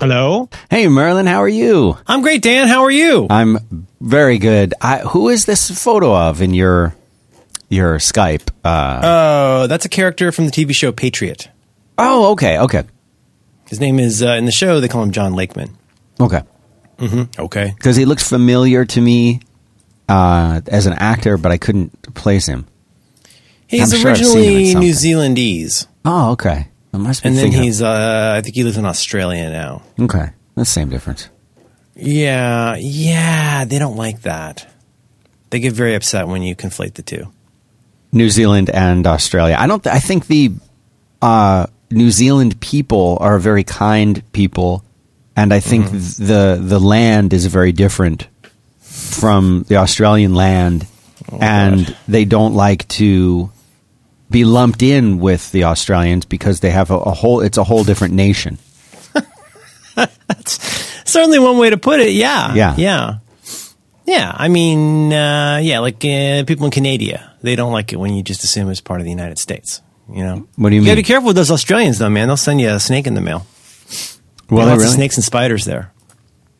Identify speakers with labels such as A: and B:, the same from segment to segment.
A: Hello.
B: Hey, Merlin, how are you?
A: I'm great, Dan. How are you?
B: I'm very good. I, who is this photo of in your your Skype? Uh,
A: Oh, that's a character from the TV show Patriot.
B: oh, okay, okay,
A: His name is uh, in the show. They call him John Lakeman.
B: okay.
A: Okay.
B: Because he looks familiar to me uh, as an actor, but I couldn't place him.
A: He's
B: I'm sure I've seen him in
A: originally
B: something.
A: New Zealandese,
B: Oh, okay. I must be
A: and then
B: thinking
A: he's. Uh, I think he lives in Australia now.
B: okay. That's the same difference.
A: Yeah, yeah. They don't like that. They get very upset when you conflate the two.
B: New Zealand and Australia. I don't. Th- I think the uh, New Zealand people are very kind people, and I think th- the the land is very different from the Australian land, and they don't like to be lumped in with the Australians because they have a, a whole. It's a whole different nation.
A: That's certainly, one way to put it. Yeah.
B: Yeah.
A: Yeah. Yeah. I mean, uh, yeah, like uh, people in Canada, they don't like it when you just assume it's part of the United States. You know.
B: What do you
A: You gotta
B: mean?
A: be careful with those Australians, though, man. They'll send you a snake in the mail.
B: Well,
A: lots
B: really?
A: of snakes and spiders there.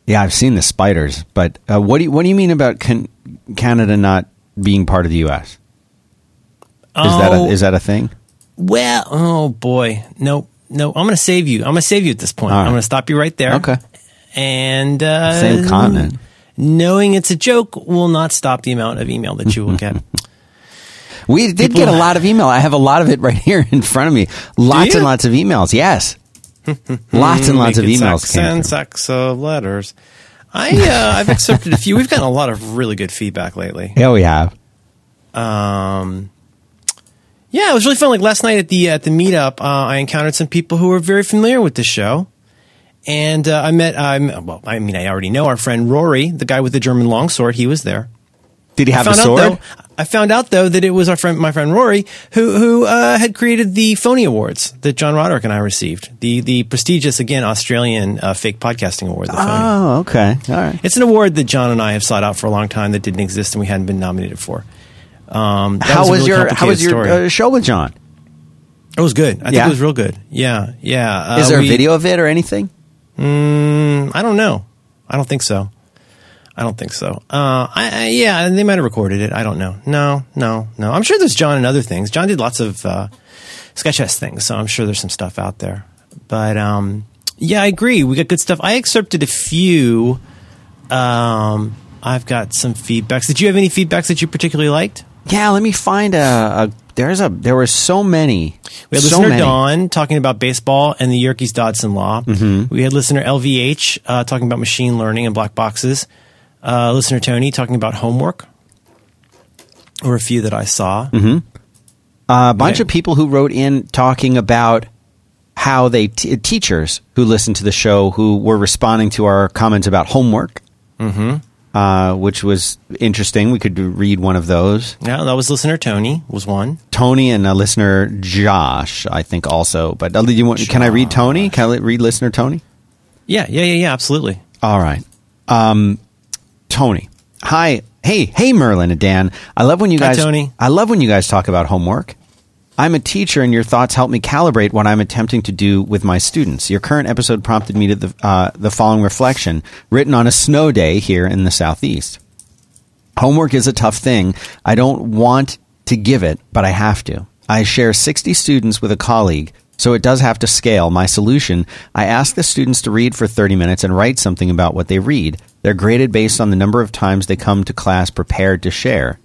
B: Yeah, I've seen the spiders, but uh, what do you, what do you mean about can, Canada not being part of the U.S. Is that a,
A: Oh.
B: is that a thing?
A: Well, oh boy, no, no. I'm going to save you. I'm going to save you at this point.
B: Right.
A: I'm going to stop you right there.
B: Okay,
A: And uh,
B: same continent.
A: Knowing it's a joke will not stop the amount of email that you will get.
B: We did
A: People-
B: get a lot of email. I have a lot of it right here in front of me. Lots and lots of emails. Yes, lots and lots of emails
A: sacks and sacks of letters. I uh, I've accepted a few. We've gotten a lot of really good feedback lately.
B: Yeah, we have.
A: Um, yeah, it was really fun. Like last night at the at the meetup, uh, I encountered some people who were very familiar with the show, and uh, I met. Um, well, I mean, I already know our friend Rory, the guy with the German longsword. He was there.
B: Did he have a sword?
A: Out, though, I found out though that it was our friend, my friend Rory, who who uh, had created the Phony Awards that John Roderick and I received. The the prestigious again Australian uh, fake podcasting award. The Phony.
B: oh, okay. All right.
A: It's an award that John and I have sought out for a long time that didn't exist and we hadn't been nominated for. Um,
B: How
A: was, a really
B: your How was your uh, show with John?
A: It was good. I think it was real good. Yeah, yeah. Uh,
B: Is there
A: we-
B: a video of it or anything?
A: Mm, I don't know. I don't think so. I don't think so. Uh, I, I, yeah, they might have recorded it. I don't know. No, no, no. I'm sure there's John and other things. John did lots of uh, Sketchfest things, so I'm sure there's some stuff out there. But um, yeah, I agree. We got good stuff. I excerpted a few. Um, I've got some feedbacks. Did you have any feedbacks that you particularly liked?
B: Yeah, let me find a. a there's a. There were so many.
A: We had
B: so
A: listener
B: many.
A: Dawn talking about baseball and the Yerkes Dodson law.
B: Mm-hmm.
A: We had listener LVH uh, talking about machine learning and black boxes. Uh, listener Tony talking about homework. Or a few that I saw.
B: Mm-hmm. a bunch of people who wrote in talking about how they t- teachers who listened to the show who were responding to our comments about homework, mm-hmm. Uh, which was interesting. We could read one of those.
A: Yeah, that was listener Tony was one.
B: Tony and a listener Josh, I think also. But uh, you want, can I read Tony? Can I read listener Tony?
A: Yeah, yeah, yeah, yeah, absolutely.
B: All right. Um, Tony. Hi. Hey, hey, Merlin and Dan. I love when you
A: Hi,
B: guys.
A: Tony.
B: I love when you guys talk about homework. I'm a teacher, and your thoughts help me calibrate what I'm attempting to do with my students. Your current episode prompted me to the uh, the following reflection, written on a snow day here in the southeast. Homework is a tough thing. I don't want to give it, but I have to. I share 60 students with a colleague, so it does have to scale. My solution I ask the students to read for 30 minutes and write something about what they read. They're graded based on the number of times they come to class prepared to share.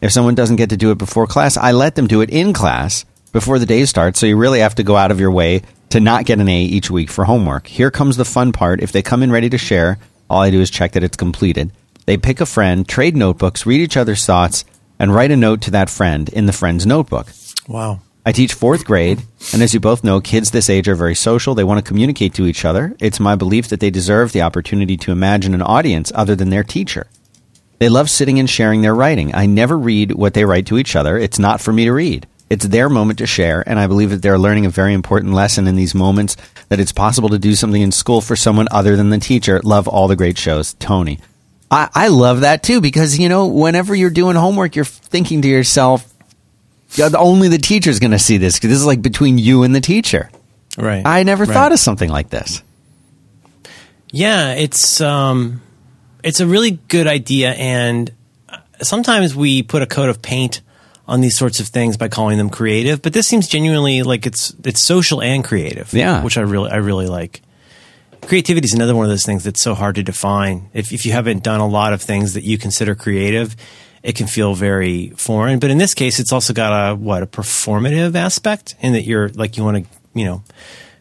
B: If someone doesn't get to do it before class, I let them do it in class before the day starts, so you really have to go out of your way to not get an A each week for homework. Here comes the fun part. If they come in ready to share, all I do is check that it's completed. They pick a friend, trade notebooks, read each other's thoughts, and write a note to that friend in the friend's notebook.
A: Wow.
B: I teach fourth grade, and as you both know, kids this age are very social. They want to communicate to each other. It's my belief that they deserve the opportunity to imagine an audience other than their teacher. They love sitting and sharing their writing. I never read what they write to each other. It's not for me to read. It's their moment to share, and I believe that they're learning a very important lesson in these moments that it's possible to do something in school for someone other than the teacher. Love all the great shows. Tony. I, I love that too because, you know, whenever you're doing homework, you're thinking to yourself, only the teacher's going to see this. 'cause This is like between you and the teacher.
A: Right.
B: I never
A: Right.
B: thought of something like this.
A: Yeah, it's um, it's a really good idea, and sometimes we put a coat of paint on these sorts of things by calling them creative. But this seems genuinely like it's it's social and creative.
B: Yeah.
A: which I really I really like. Creativity is another one of those things that's so hard to define. If if you haven't done a lot of things that you consider creative, it can feel very foreign. But in this case, it's also got a what a performative aspect in that you're like you want to you know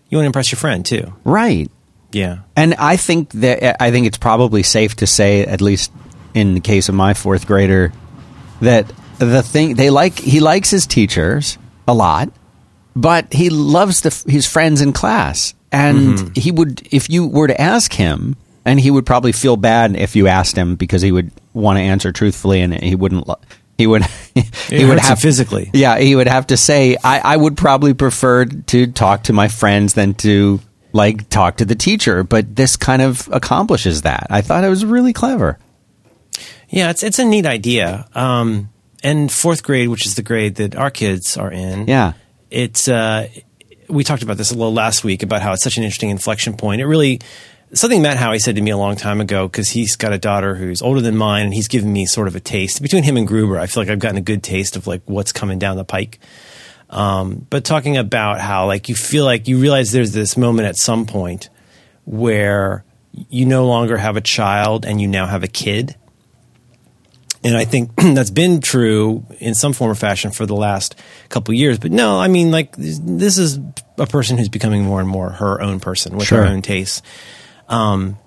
A: you want to impress your friend too.
B: Right.
A: Yeah.
B: And I think that I think it's probably safe to say, at least in the case of my fourth grader, that the thing they like he likes his teachers a lot, but he loves the his friends in class, and he would if you were to ask him, and he would probably feel bad if you asked him because he would want to answer truthfully, and he wouldn't. lo- He would. he would have
A: physically.
B: Yeah, he would have to say, I, I would probably prefer to talk to my friends than to like talk to the teacher. But this kind of accomplishes that. I thought it was really clever.
A: Yeah, it's it's a neat idea. Um, and fourth grade, which is the grade that our kids are in,
B: Yeah.
A: it's uh, we talked about this a little last week about how it's such an interesting inflection point. It really something Matt Haughey said to me a long time ago because he's got a daughter who's older than mine, and he's given me sort of a taste between him and Gruber. I feel like I've gotten a good taste of like what's coming down the pike. Um, but talking about how like you feel like you realize there's this moment at some point where you no longer have a child and you now have a kid. And I think that's been true in some form or fashion for the last couple years. But no, I mean, like this- is a person who's becoming more and more her own person with
B: Sure.
A: her own tastes. Um,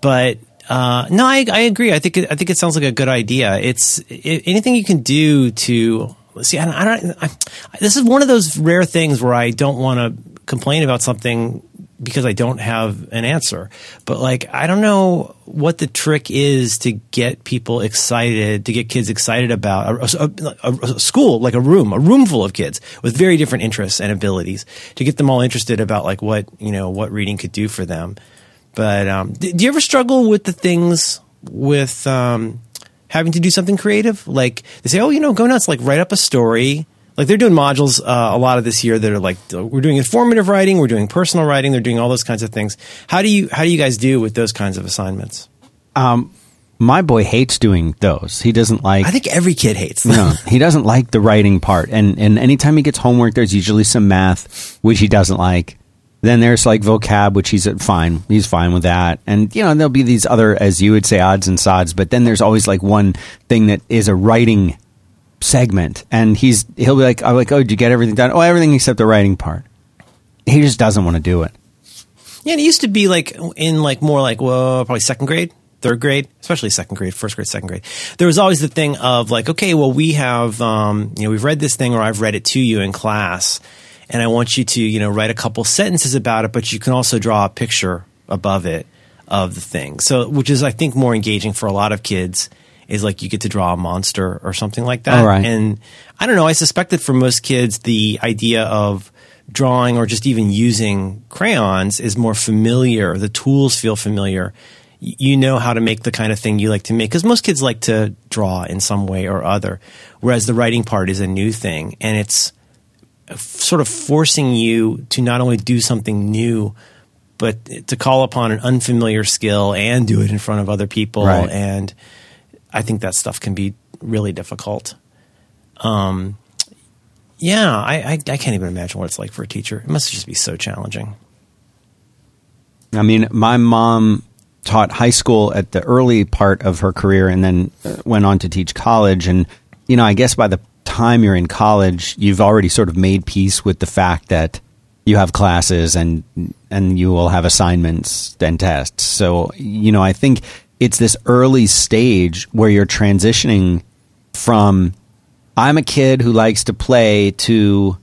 A: but uh, no, I, I agree. I think it, I think it sounds like a good idea. It's i anything you can do to see. I don't. I don't I, this is one of those rare things where I don't want to complain about something because I don't have an answer. But like, I don't know what the trick is to get people excited, to get kids excited about a, a- a- school, like a room, a room full of kids with very different interests and abilities, to get them all interested about like what you know what reading could do for them. But um, d- do you ever struggle with the things with um, having to do something creative? Like they say, oh, you know, go nuts, like write up a story. Like they're doing modules uh, a lot of this year that are like we're doing informative writing, we're doing personal writing, they're doing all those kinds of things. How do you how do you guys do with those kinds of assignments?
B: My boy hates doing those. He doesn't like.
A: I think every kid hates them.
B: no, he doesn't like the writing part. And and anytime he gets homework, there's usually some math, which he doesn't like. Then there's like vocab, which he's uh, fine. He's fine with that. And you know, there'll be these other, as you would say, odds and sods. But then there's always like one thing that is a writing segment, and he's he'll be like, "I'm like, oh, did you get everything done? Oh, everything except the writing part." He just doesn't want to do it.
A: Yeah, and it used to be like in like more like well, probably second grade, third grade, especially second grade, first grade, second grade. There was always the thing of like, okay, well, we have um, you know we've read this thing or I've read it to you in class, and I want you to you know write a couple sentences about it, but you can also draw a picture above it of the thing. So, which is I think more engaging for a lot of kids. Is like you get to draw a monster or something like that.
B: Right.
A: And I don't know. I suspect that for most kids, the idea of drawing or just even using crayons is more familiar. The tools feel familiar. You know how to make the kind of thing you like to make because most kids like to draw in some way or other, whereas the writing part is a new thing and it's sort of forcing you to not only do something new, but to call upon an unfamiliar skill and do it in front of other people.
B: Right.
A: And I think that stuff can be really difficult. Um, yeah, I, I, I can't even imagine what it's like for a teacher. It must just be so challenging.
B: I mean, my mom taught high school at the early part of her career and then uh, went on to teach college. And, you know, I guess by the time you're in college, you've already sort of made peace with the fact that you have classes and and you will have assignments and tests. So, you know, I think it's this early stage where you're transitioning from I'm a kid who likes to play to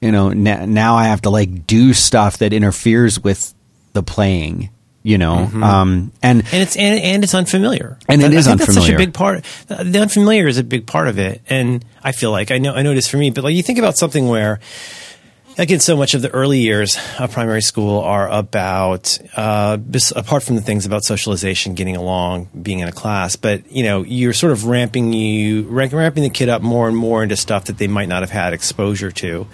B: you know now i have to like do stuff that interferes with the playing you know um and
A: and it's and, and it's unfamiliar.
B: And it
A: I
B: is
A: think That's such a big part. The unfamiliar is a big part of it, and I feel like I know I know it is for me. But like you think about something where, again, so much of the early years of primary school are about uh, apart from the things about socialization, getting along, being in a class. But you know, you're sort of ramping you ramping the kid up more and more into stuff that they might not have had exposure to.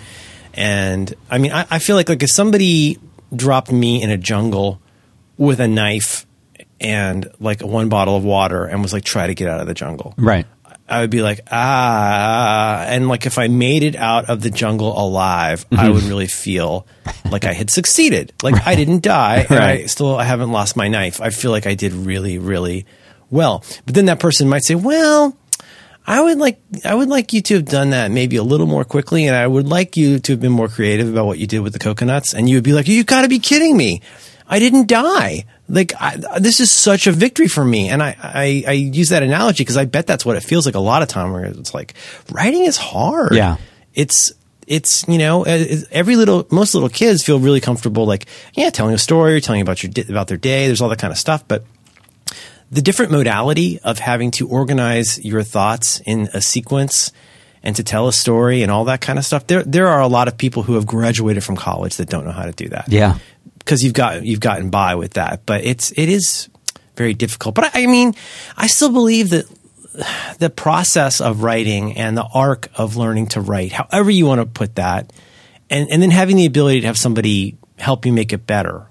A: And I mean, I, I feel like like if somebody dropped me in a jungle with a knife and like one bottle of water and was like try to get out of the jungle.
B: Right.
A: I would be like, ah, and like if I made it out of the jungle alive, I would really feel like I had succeeded. Like I didn't die, and I still I haven't lost my knife. I feel like I did really, really well. But then that person might say, well, I would like I would like you to have done that maybe a little more quickly, and I would like you to have been more creative about what you did with the coconuts. And you would be like, "You got to be kidding me! I didn't die. Like I, this is such a victory for me." And I I, I use that analogy because I bet that's what it feels like a lot of time. Where it's like writing is hard.
B: Yeah.
A: it's it's you know every little most little kids feel really comfortable like yeah telling a story or telling about your about their day there's all that kind of stuff but the different modality of having to organize your thoughts in a sequence and to tell a story and all that kind of stuff. There, there are a lot of people who have graduated from college that don't know how to do that.
B: Yeah.
A: Because you've got you've gotten by with that, but it's it is very difficult. But I, I mean, I still believe that the process of writing and the arc of learning to write, however you want to put that, and and then having the ability to have somebody help you make it better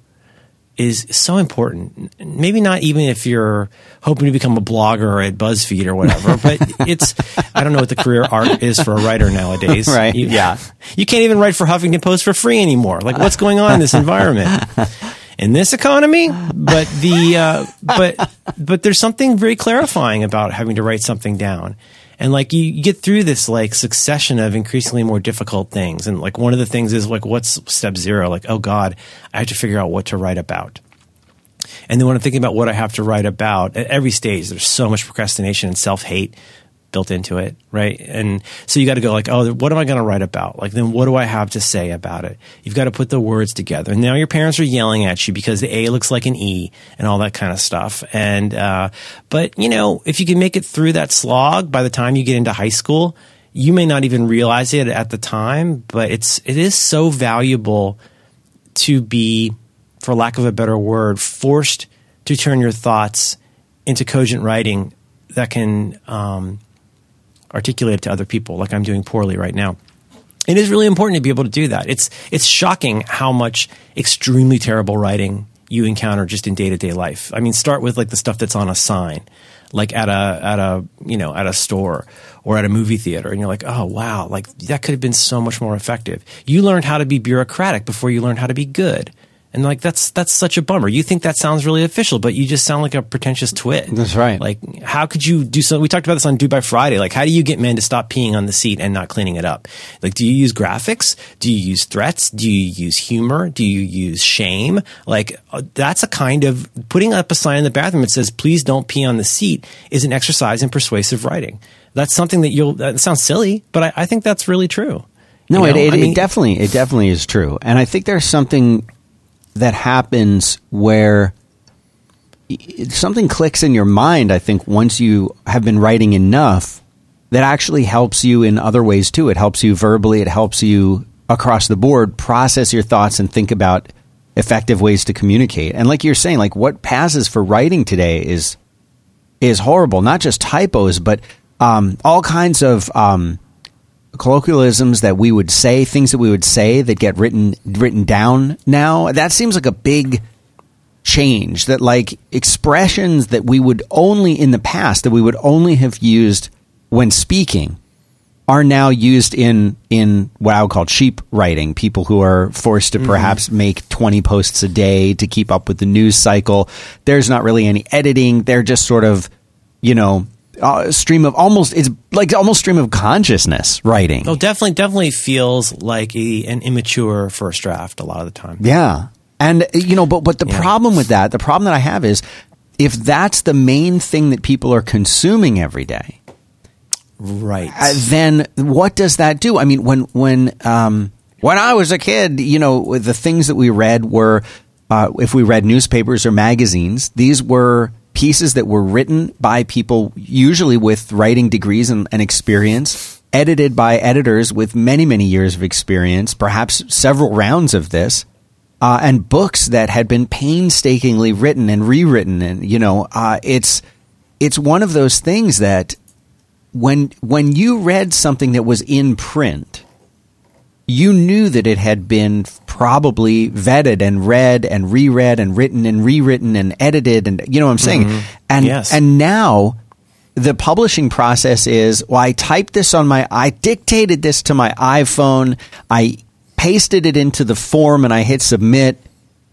A: is so important. Maybe not even if you're hoping to become a blogger at BuzzFeed or whatever, but it's, I don't know what the career arc is for a writer nowadays.
B: Right.
A: You, yeah. You can't even write for Huffington Post for free anymore. Like what's going on in this environment? In this economy, but the uh, but but there's something very clarifying about having to write something down, and like you, get through this like succession of increasingly more difficult things, and like one of the things is like what's step zero? Like oh god, I have to figure out what to write about. And then when I'm thinking about what I have to write about at every stage, there's so much procrastination and self hate built into it, right? And so you got to go like, oh, what am I going to write about? Like, then what do I have to say about it? You've got to put the words together. And now your parents are yelling at you because the A looks like an E and all that kind of stuff. And, uh, but you know, if you can make it through that slog by the time you get into high school, you may not even realize it at the time, but it's, it is so valuable to be, for lack of a better word, forced to turn your thoughts into cogent writing that can um, articulate it to other people, like I'm doing poorly right now. It is really important to be able to do that. It's it's shocking how much extremely terrible writing you encounter just in day to day life. I mean, start with like the stuff that's on a sign, like at a at a you know at a store or at a movie theater, and you're like, oh wow, like that could have been so much more effective. You learned how to be bureaucratic before you learned how to be good. And like that's that's such a bummer. You think that sounds really official, but you just sound like a pretentious twit.
B: That's right.
A: Like, how could you do so? We talked about this on by Friday. Like, how do you get men to stop peeing on the seat and not cleaning it up? Like, do you use graphics? Do you use threats? Do you use humor? Do you use shame? Like, uh, that's a kind of putting up a sign in the bathroom that says, please don't pee on the seat is an exercise in persuasive writing. That's something that you'll, that sounds silly, but I, I think that's really true.
B: No,
A: You
B: it, it,
A: I mean-
B: it definitely it definitely is true, and I think there's something that happens where something clicks in your mind. I think once you have been writing enough, that actually helps you in other ways too. It helps you verbally. It helps you across the board process your thoughts and think about effective ways to communicate. And like you're saying, like what passes for writing today is is horrible. Not just typos, but um, all kinds of um, colloquialisms that we would say, things that we would say that get written written down now. That seems like a big change. That like expressions that we would only in the past that we would only have used when speaking are now used in in what I would call cheap writing. People who are forced to mm-hmm. perhaps make twenty posts a day to keep up with the news cycle. There's not really any editing. They're just sort of, you know, uh, stream of almost it's like almost stream of consciousness writing.
A: Oh, definitely, definitely feels like a, an immature first draft a lot of the time.
B: Yeah. And uh, you know, but but the problem with that, the problem that I have is if that's the main thing that people are consuming every day,
A: Right.
B: uh, then what does that do? I mean, when when um, when I was a kid, you know, the things that we read were uh, if we read newspapers or magazines, these were pieces that were written by people usually with writing degrees and, and experience, edited by editors with many many years of experience, perhaps several rounds of this. Uh, and books that had been painstakingly written and rewritten, and you know, uh, it's it's one of those things that when when you read something that was in print, you knew that it had been probably vetted and read and reread and written and rewritten and edited and you know what I'm saying?
A: Mm-hmm.
B: And
A: Yes.
B: and now the publishing process is well I typed this on my I dictated this to my iPhone, I pasted it into the form and I hit submit.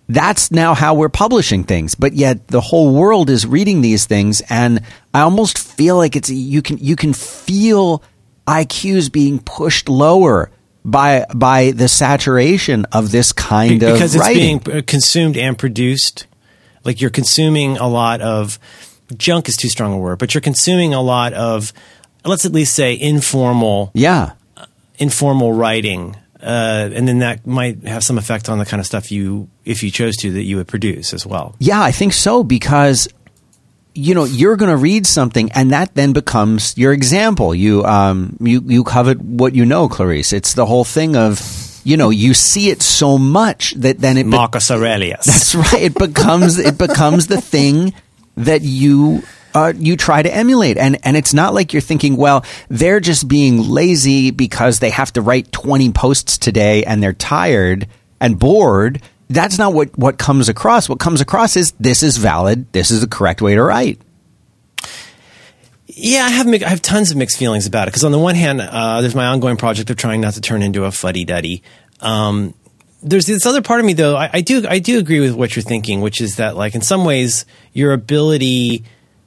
B: That's now how we're publishing things. But yet the whole world is reading these things and I almost feel like it's you can you can feel IQs being pushed lower by by the saturation of this kind
A: Be-
B: of
A: because it's
B: writing.
A: being uh, consumed and produced. Like you're consuming a lot of junk is too strong a word, but you're consuming a lot of let's at least say informal
B: yeah.
A: informal writing. Uh, and then that might have some effect on the kind of stuff you, if you chose to, that you would produce as well.
B: Yeah, I think so because you know you're going to read something, and that then becomes your example. You um you you covet what you know, Clarice. It's the whole thing of you know you see it so much that then it be-
A: Marcus Aurelius.
B: that's right. It becomes it becomes the thing that you. Uh, you try to emulate, and and it's not like you're thinking, well, they're just being lazy because they have to write 20 posts today and they're tired and bored. That's not what what comes across. What comes across is this is valid. This is the correct way to write.
A: Yeah, I have I have tons of mixed feelings about it because on the one hand, uh, there's my ongoing project of trying not to turn into a fuddy duddy. Um, there's this other part of me though. I, I do I do agree with what you're thinking, which is that like in some ways your ability,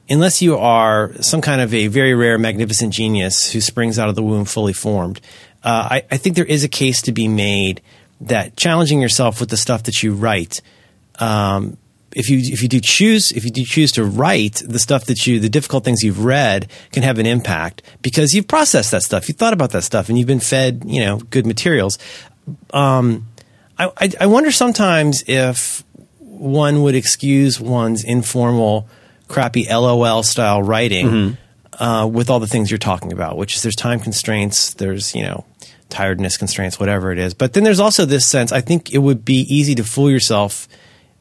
A: unless you are some kind of a very rare magnificent genius who springs out of the womb fully formed, uh, I, I think there is a case to be made that challenging yourself with the stuff that you write um, if you if you do choose if you do choose to write the stuff that you the difficult things you've read can have an impact because you've processed that stuff. You've thought about that stuff and you've been fed you know good materials. Um, I, I, I wonder sometimes if one would excuse one's informal crappy lol style writing uh, with all the things you're talking about which is there's time constraints there's you know tiredness constraints whatever it is but then there's also this sense i think it would be easy to fool yourself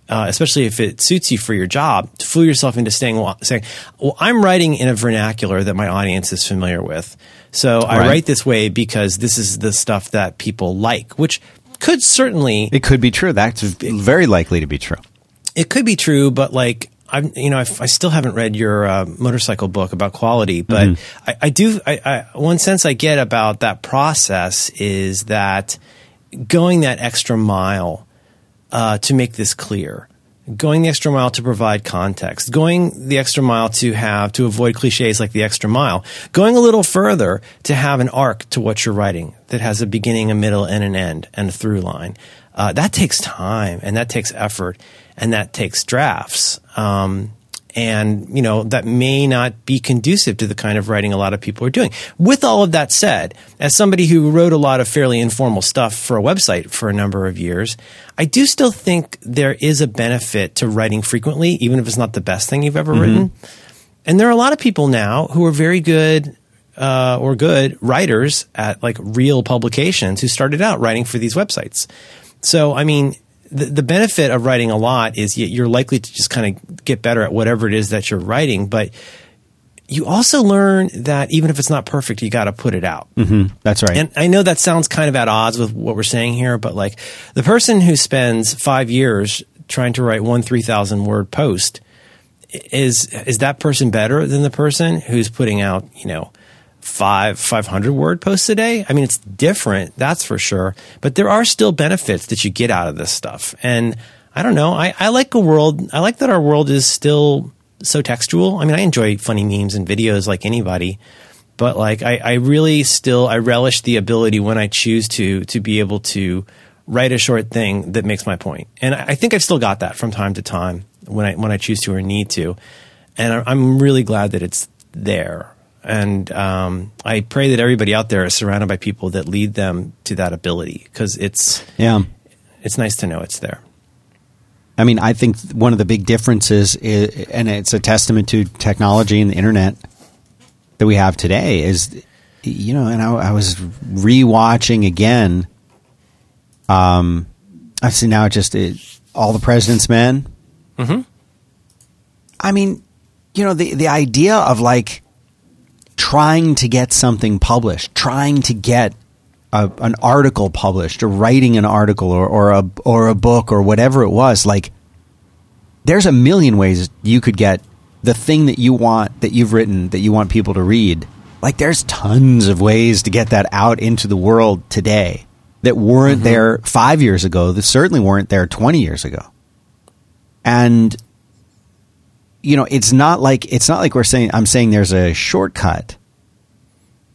A: uh, especially if it suits you for your job, to fool yourself into staying, saying, "Well, I'm writing in a vernacular that my audience is familiar with, so I
B: Right.
A: write this way because this is the stuff that people like." Which could certainly
B: It could be true. That's very likely to be true.
A: it could be true, but like I'm, you know, I, I still haven't read your uh, motorcycle book about quality, but I, I do. I, I, one sense I get about that process is that going that extra mile uh, to make this clear, going the extra mile to provide context, going the extra mile to have to avoid cliches like the extra mile, going a little further to have an arc to what you're writing that has a beginning, a middle, and an end, and a through line. Uh, that takes time and that takes effort and that takes drafts. Um, and you know that may not be conducive to the kind of writing a lot of people are doing. With all of that said, as somebody who wrote a lot of fairly informal stuff for a website for a number of years, I do still think there is a benefit to writing frequently, even if it's not the best thing you've ever written. And there are a lot of people now who are very good uh, or good writers at like real publications who started out writing for these websites. So, I mean, the, the benefit of writing a lot is you're likely to just kind of get better at whatever it is that you're writing, but you also learn that even if it's not perfect, you got to put it out. Mm-hmm.
B: That's right.
A: And I know that sounds kind of at odds with what we're saying here, but like the person who spends five years trying to write one 3,000 word post is, is that person better than the person who's putting out, you know, five, 500 word posts a day? I mean, it's different. That's for sure. But there are still benefits that you get out of this stuff. And I don't know. I, I like a world. I like that our world is still so textual. I mean, I enjoy funny memes and videos like anybody but like I, I really still I relish the ability when I choose to to be able to write a short thing that makes my point. and I, think I've still got that from time to time when I when I choose to or need to, and I'm really glad that it's there. And um, I pray that everybody out there is surrounded by people that lead them to that ability because it's
B: yeah.
A: it's nice to know it's there.
B: I mean, I think one of the big differences, is, and it's a testament to technology and the internet that we have today, is you know, and I, I was rewatching again. Um, I've seen now just it, all the President's Men. Mm-hmm. I mean, you know, the the idea of like trying to get something published, trying to get a an article published or writing an article or, or a or a book or whatever it was, like there's a million ways you could get the thing that you want that you've written that you want people to read. Like there's tons of ways to get that out into the world today that weren't
A: Mm-hmm.
B: there 5 years ago, that certainly weren't there 20 years ago. And you know, it's not like it's not like we're saying I'm saying there's a shortcut.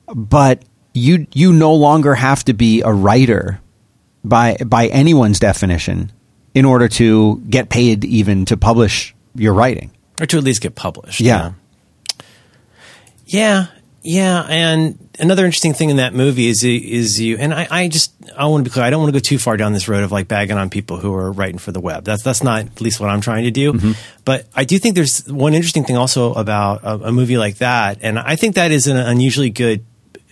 B: But you you no longer have to be a writer by by anyone's definition in order to get paid even to publish your writing.
A: or to at least get published.
B: Yeah.
A: Yeah, yeah, and another interesting thing in that movie is is you and I, I just I want to be clear. I don't want to go too far down this road of like bagging on people who are writing for the web. That's that's not at least what I'm trying to do. Mm-hmm. But I do think there's one interesting thing also about a, a movie like that, and I think that is an unusually good.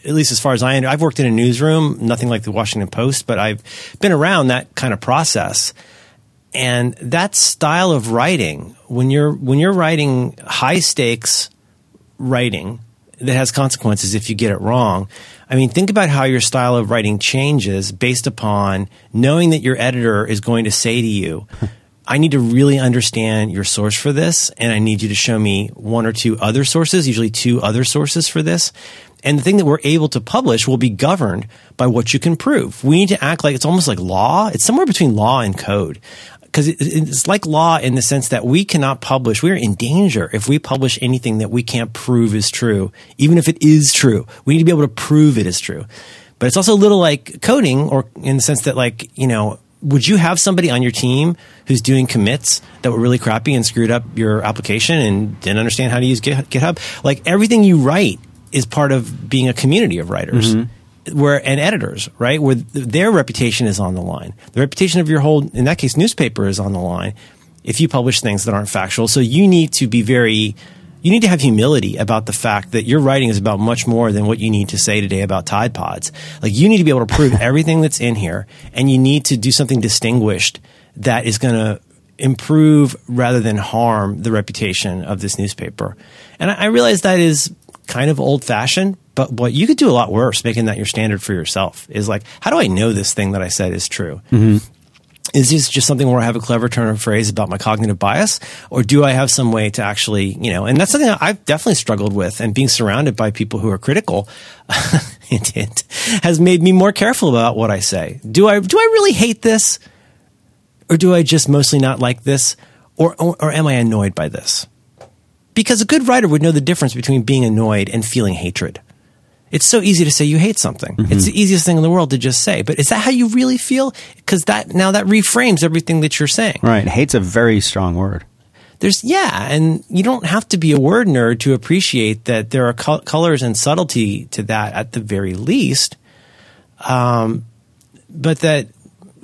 A: At least as far as I, know, I've worked in a newsroom, nothing like the Washington Post, but I've been around that kind of process and that style of writing when you're when you're writing high stakes writing that has consequences if you get it wrong i mean think about how your style of writing changes based upon knowing that your editor is going to say to you I need to really understand your source for this, and I need you to show me one or two other sources, usually two other sources for this. And the thing that we're able to publish will be governed by what you can prove. We need to act like it's almost like law. It's somewhere between law and code. Because it, it's like law in the sense that we cannot publish. We're in danger if we publish anything that we can't prove is true, even if it is true. We need to be able to prove it is true. But it's also a little like coding, or in the sense that, like, you know, would you have somebody on your team who's doing commits that were really crappy and screwed up your application and didn't understand how to use GitHub? Like everything you write is part of being a community of writers. Mm-hmm. Where and editors, right? Where their reputation is on the line. The reputation of your whole, in that case, newspaper is on the line. If you publish things that aren't factual, so you need to be very, you need to have humility about the fact that your writing is about much more than what you need to say today about Tide Pods. Like you need to be able to prove everything that's in here, and you need to do something distinguished that is going to improve rather than harm the reputation of this newspaper. And I, I realize that is kind of old fashioned, but what you could do a lot worse, making that your standard for yourself, is like, how do I know this thing that I said is true? Mm-hmm. Is this just something where I have a clever turn of phrase about my cognitive bias, or do I have some way to actually, you know? And that's something that I've definitely struggled with, and being surrounded by people who are critical, hint, hint, has made me more careful about what I say. Do I do I really hate this, or do I just mostly not like this, or or, or am I annoyed by this? Because a good writer would know the difference between being annoyed and feeling hatred. It's so easy to say you hate something. It's the easiest thing in the world to just say. But is that how you really feel? Because that now that reframes everything that you're saying.
B: Right. Hate's a very strong word.
A: There's yeah, and you don't have to be a word nerd to appreciate that there are col- colors and subtlety to that at the very least. Um, but that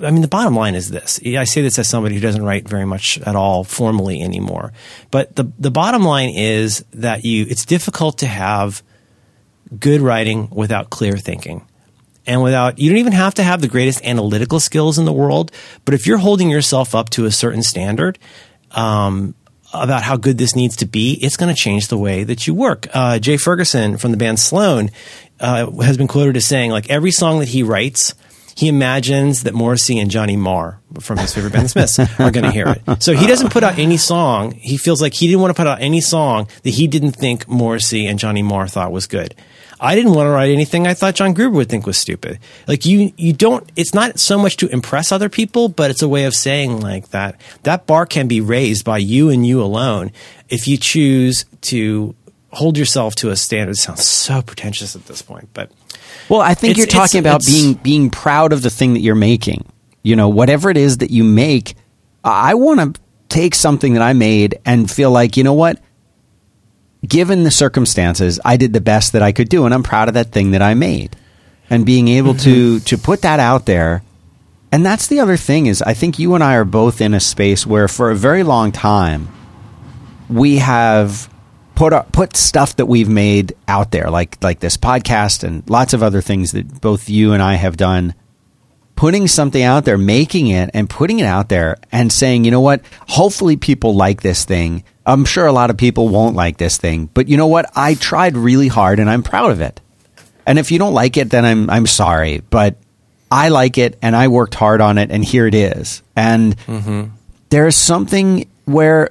A: I mean, the bottom line is this. I say this as somebody who doesn't write very much at all formally anymore. But the the bottom line is that you it's difficult to have good writing without clear thinking. And without you don't even have to have the greatest analytical skills in the world, but if you're holding yourself up to a certain standard, um, about how good this needs to be, it's going to change the way that you work. Uh, Jay Ferguson from the band Sloan uh, has been quoted as saying, like every song that he writes, he imagines that Morrissey and Johnny Marr from his favorite band, the Smiths, are going to hear it. So he doesn't put out any song. He feels like he didn't want to put out any song that he didn't think Morrissey and Johnny Marr thought was good. I didn't want to write anything I thought John Gruber would think was stupid. Like you, you don't. It's not so much to impress other people, but it's a way of saying like that. That bar can be raised by you and you alone if you choose to hold yourself to a standard. It sounds so pretentious at this point, but
B: Well, I think
A: It's-
B: you're talking
A: it's-
B: about
A: it's-
B: being being proud of the thing that you're making. You know, whatever it is that you make, I want to take something that I made and feel like, you know what? Given the circumstances, I did the best that I could do and I'm proud of that thing that I made. And being able to mm-hmm. to put that out there and that's the other thing is I think you and I are both in a space where for a very long time we have put our, put stuff that we've made out there, like like this podcast and lots of other things that both you and I have done. Putting something out there, making it, and putting it out there, and saying, you know what? Hopefully, people like this thing. I'm sure a lot of people won't like this thing, but you know what? I tried really hard, and I'm proud of it. And if you don't like it, then I'm I'm sorry, but I like it and I worked hard on it, and here it is. And mm-hmm. there's something where,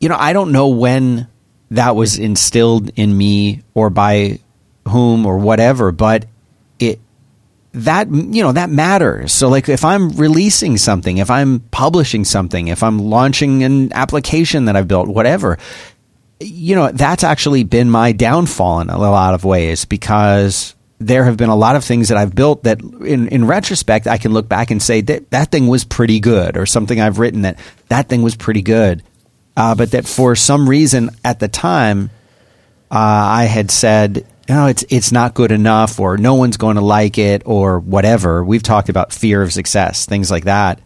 B: you know, I don't know when that was instilled in me or by whom or whatever, but it that you know that matters. So like if I'm releasing something, if I'm publishing something, if I'm launching an application that I've built, whatever, you know, that's actually been my downfall in a lot of ways because there have been a lot of things that I've built that in, in retrospect, I can look back and say that that thing was pretty good or something I've written that that thing was pretty good. Uh, but that for some reason at the time, uh, I had said, no, it's, it's not good enough or no one's going to like it or whatever. We've talked about fear of success, things like that,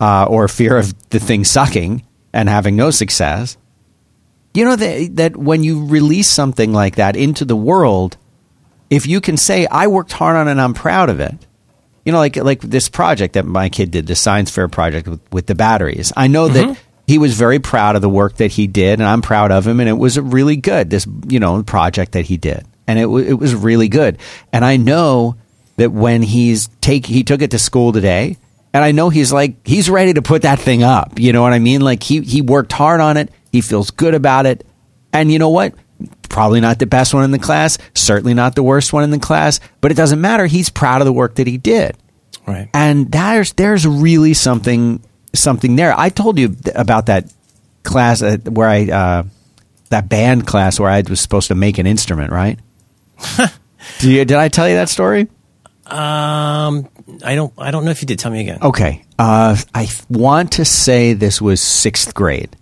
B: uh, or fear of the thing sucking and having no success you know that that when you release something like that into the world, if you can say I worked hard on it and I'm proud of it. You know, like like this project that my kid did, the science fair project with, with the batteries. I know that he was very proud of the work that he did, and I'm proud of him. And it was really good. This you know project that he did, and it w- it was really good. And I know that when he's take he took it to school today, and I know he's like he's ready to put that thing up. You know what I mean? Like he he worked hard on it. He feels good about it. And you know what? Probably not the best one in the class, certainly not the worst one in the class, but it doesn't matter. He's proud of the work that he did.
A: Right.
B: And there's there's really something something there. I told you about that class uh, where I uh, that band class where I was supposed to make an instrument, right? Do you, did I tell you that story?
A: Um, I don't. I don't know if you did. Tell me again.
B: Okay. Uh, I want to say this was sixth grade.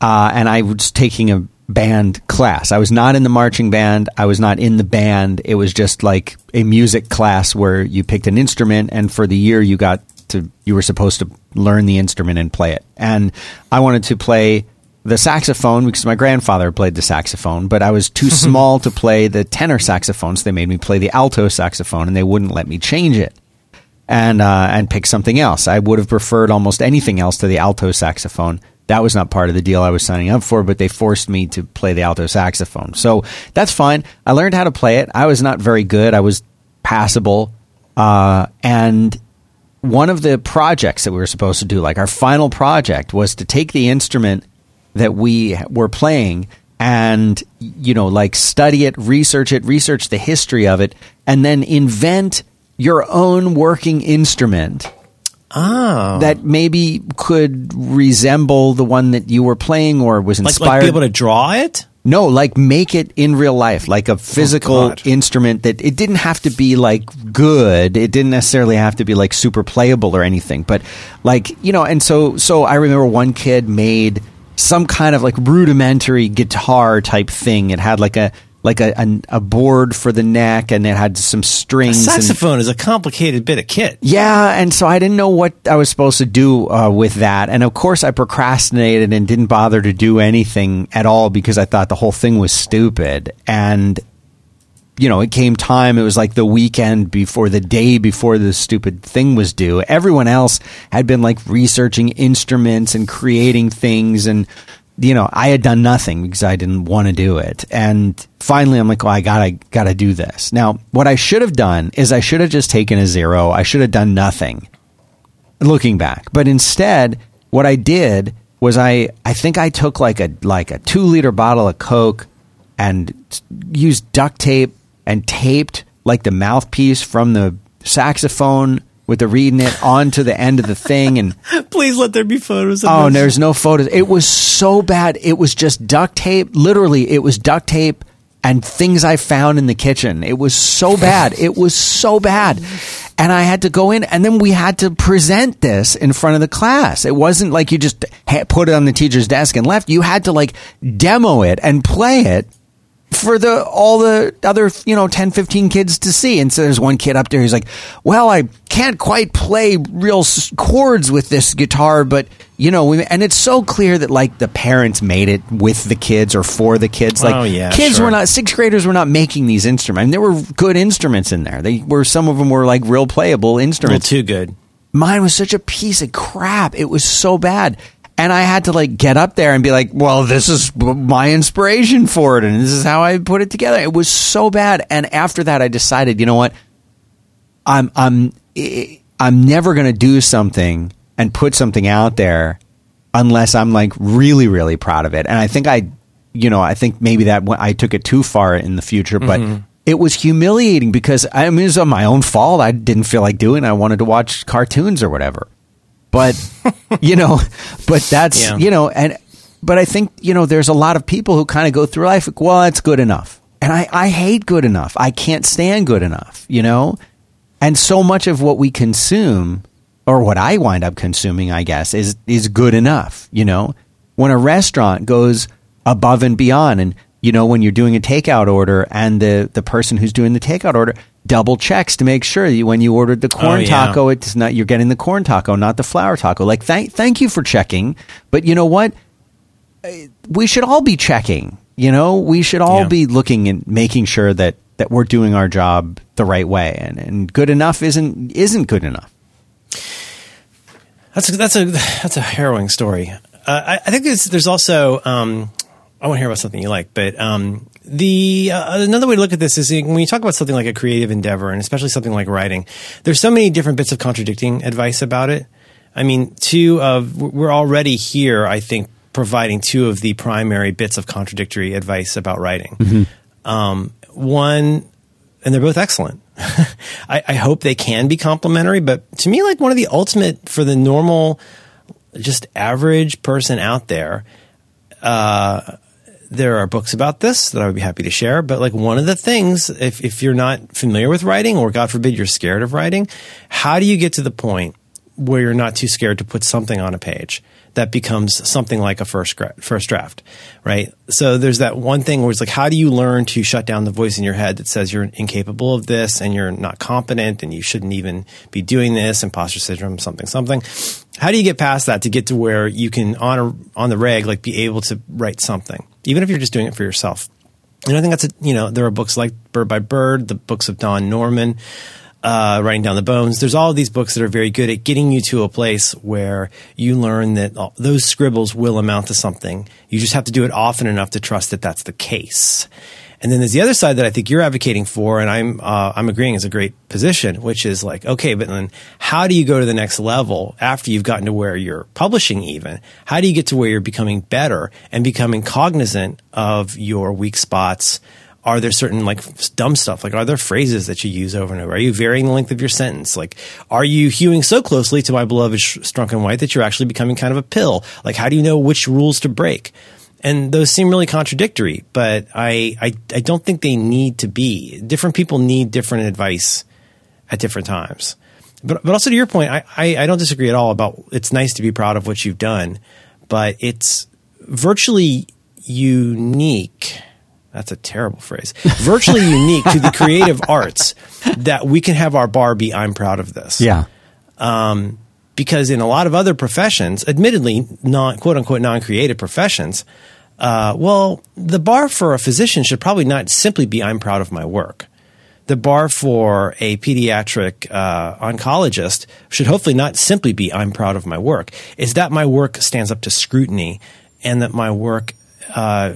B: Uh, and I was taking a band class. I was not in the marching band. I was not in the band. It was just like a music class where you picked an instrument, and for the year you got to, you were supposed to learn the instrument and play it. And I wanted to play the saxophone because my grandfather played the saxophone, but I was too small to play the tenor saxophone, so they made me play the alto saxophone, and they wouldn't let me change it and uh, and pick something else. I would have preferred almost anything else to the alto saxophone. That was not part of the deal I was signing up for, but they forced me to play the alto saxophone. So that's fine. I learned how to play it. I was not very good. I was passable. Uh, and one of the projects that we were supposed to do, like our final project, was to take the instrument that we were playing and you know like study it research it research the history of it and then invent your own working instrument
A: Oh,
B: that maybe could resemble the one that you were playing or was
A: like,
B: inspired.
A: like be able to draw it.
B: No, like make it in real life, like a oh, physical
A: God.
B: instrument that it didn't have to be like good. It didn't necessarily have to be like super playable or anything, but like, you know, and so, so I remember one kid made some kind of like rudimentary guitar type thing. It had like a, like a, a, a board for the neck and it had some
A: A
B: strings. and-
A: saxophone is a complicated bit of kit.
B: yeah, and so I didn't know what I was supposed to do uh, with that, and of course I procrastinated and didn't bother to do anything at all because I thought the whole thing was stupid. And you know, it came time. It was like the weekend before the day before the stupid thing was due. Everyone else had been like researching instruments and creating things and you know, I had done nothing because I didn't want to do it. And finally I'm like, well, I gotta, gotta do this. Now, what I should have done is I should have just taken a zero. I should have done nothing looking back. But instead, what I did was I, I think I took like a, like a two liter bottle of Coke and used duct tape and taped like the mouthpiece from the saxophone with the reading in it onto the end of the thing and
A: Please let there be photos. of
B: Oh,
A: this.
B: there's no photos. It was so bad. It was just duct tape. Literally, it was duct tape and things I found in the kitchen. It was so bad. It was so bad. And I had to go in and then we had to present this in front of the class. It wasn't like you just put it on the teacher's desk and left. You had to like demo it and play it for the all the other you know 10 15 kids to see and so there's one kid up there who's like well i can't quite play real chords with this guitar but you know we, and it's so clear that like the parents made it with the kids or for the kids like
A: Oh, yeah,
B: kids
A: sure.
B: were not sixth graders were not making these instruments and there were good instruments in there they were some of them were like real playable instruments
A: too good.
B: mine was such a piece of crap. It was so bad. And I had to like get up there and be like, well, this is my inspiration for it, and this is how I put it together. It was so bad, and after that, I decided, you know what, I'm I'm I'm never going to do something and put something out there unless I'm like really really proud of it, and I think I, you know, I think maybe that I took it too far in the future, but. Mm-hmm it was humiliating because I mean, it was my own fault. I didn't feel like doing it. I wanted to watch cartoons or whatever. But, you know, but that's, yeah. you know, and, but I think, you know, there's a lot of people who kind of go through life like, well, that's good enough. And I, I hate good enough. I can't stand good enough, you know? And so much of what we consume, or what I wind up consuming, I guess, is, is good enough, you know? When a restaurant goes above and beyond and you know, when you're doing a takeout order and the, the person who's doing the takeout order double checks to make sure that when you ordered the corn oh, yeah. taco, it's not, you're getting the corn taco, not the flour taco. Like, thank, thank you for checking. But you know what? We should all be checking, you know, we should all yeah. be looking and making sure that, that we're doing our job the right way. And, and good enough isn't, isn't good enough.
A: That's a, that's a, that's a harrowing story. Uh, I, I, think there's also, um, I want to hear about something you like, but um, the uh, another way to look at this is when you talk about something like a creative endeavor, and especially something like writing, there's so many different bits of contradicting advice about it. I mean, two of we're already here. I think providing two of the primary bits of contradictory advice about writing. Mm-hmm. Um, one, and they're both excellent. I, I hope they can be complementary, but to me, like one of the ultimate for the normal, just average person out there. Uh, there are books about this that I would be happy to share. But like one of the things, if, if you're not familiar with writing or God forbid you're scared of writing, how do you get to the point where you're not too scared to put something on a page that becomes something like a first first draft, right? So there's that one thing where it's like, how do you learn to shut down the voice in your head that says you're incapable of this and you're not competent and you shouldn't even be doing this, imposter syndrome, something, something. How do you get past that to get to where you can on a, on the reg like be able to write something? Even if you're just doing it for yourself. And I think that's a, you know, there are books like Bird by Bird, the books of Don Norman, uh, Writing Down the Bones. There's all of these books that are very good at getting you to a place where you learn that all, those scribbles will amount to something. You just have to do it often enough to trust that that's the case. And then there's the other side that I think you're advocating for, and I'm uh, I'm agreeing is a great position, which is like, okay, but then how do you go to the next level after you've gotten to where you're publishing? Even how do you get to where you're becoming better and becoming cognizant of your weak spots? Are there certain like dumb stuff? Like, are there phrases that you use over and over? Are you varying the length of your sentence? Like, are you hewing so closely to my beloved Strunk and White that you're actually becoming kind of a pill? Like, how do you know which rules to break? And those seem really contradictory, but I, I, I don't think they need to be. Different people need different advice at different times. But, but also to your point, I, I, I don't disagree at all about it's nice to be proud of what you've done, but it's virtually unique. That's a terrible phrase. Virtually unique to the creative arts that we can have our bar be, I'm proud of this.
B: Yeah.
A: Um, because in a lot of other professions, admittedly non quote unquote non creative professions, uh, well, the bar for a physician should probably not simply be I'm proud of my work. The bar for a pediatric uh, oncologist should hopefully not simply be I'm proud of my work. Is that my work stands up to scrutiny and that my work uh,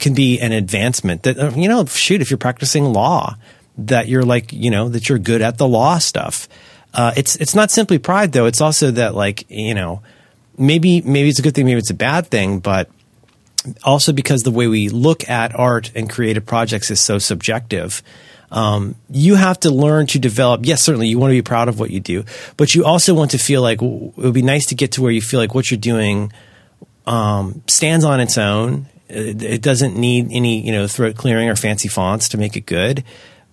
A: can be an advancement. That uh, you know, shoot, if you're practicing law, that you're like you know that you're good at the law stuff uh, it's it's not simply pride though. It's also that like you know maybe maybe it's a good thing, maybe it's a bad thing, but also because the way we look at art and creative projects is so subjective. Um, you have to learn to develop. Yes, certainly you want to be proud of what you do, but you also want to feel like it would be nice to get to where you feel like what you're doing um, stands on its own. It, it, doesn't need any you know throat clearing or fancy fonts to make it good.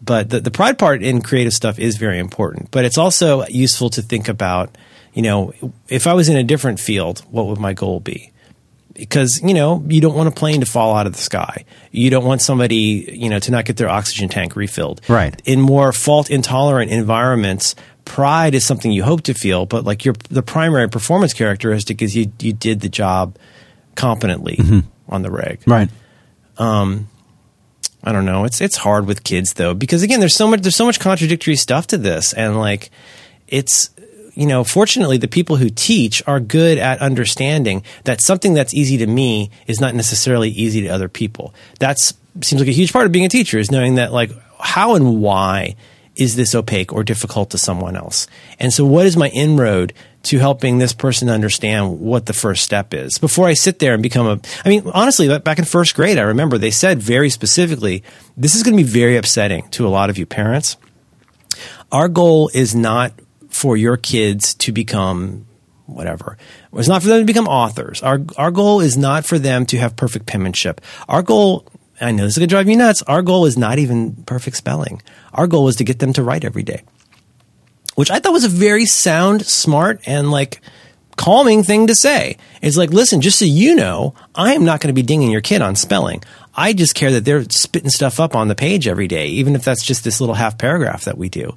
A: But the, the pride part in creative stuff is very important. But it's also useful to think about, you know, if I was in a different field, what would my goal be? Because, you know, you don't want a plane to fall out of the sky. You don't want somebody, you know, to not get their oxygen tank refilled.
B: Right.
A: In more fault intolerant environments, pride is something you hope to feel, but like your the primary performance characteristic is you you did the job competently mm-hmm. on the reg.
B: Right.
A: Um, I don't know. It's it's hard with kids though because again, there's so much there's so much contradictory stuff to this, and like it's you know, fortunately, the people who teach are good at understanding that something that's easy to me is not necessarily easy to other people. That's seems like a huge part of being a teacher is knowing that like how and why is this opaque or difficult to someone else? And so what is my inroad to helping this person understand what the first step is before I sit there and become a, I mean, honestly, back in first grade, I remember they said very specifically, this is going to be very upsetting to a lot of you parents. Our goal is not for your kids to become whatever. It's not for them to become authors. Our, our goal is not for them to have perfect penmanship. Our goal, I know this is going to drive you nuts. Our goal is not even perfect spelling. Our goal is to get them to write every day which I thought was a very sound, smart, and like calming thing to say. It's like, listen, just so you know, I am not going to be dinging your kid on spelling. I just care that they're spitting stuff up on the page every day, even if that's just this little half paragraph that we do.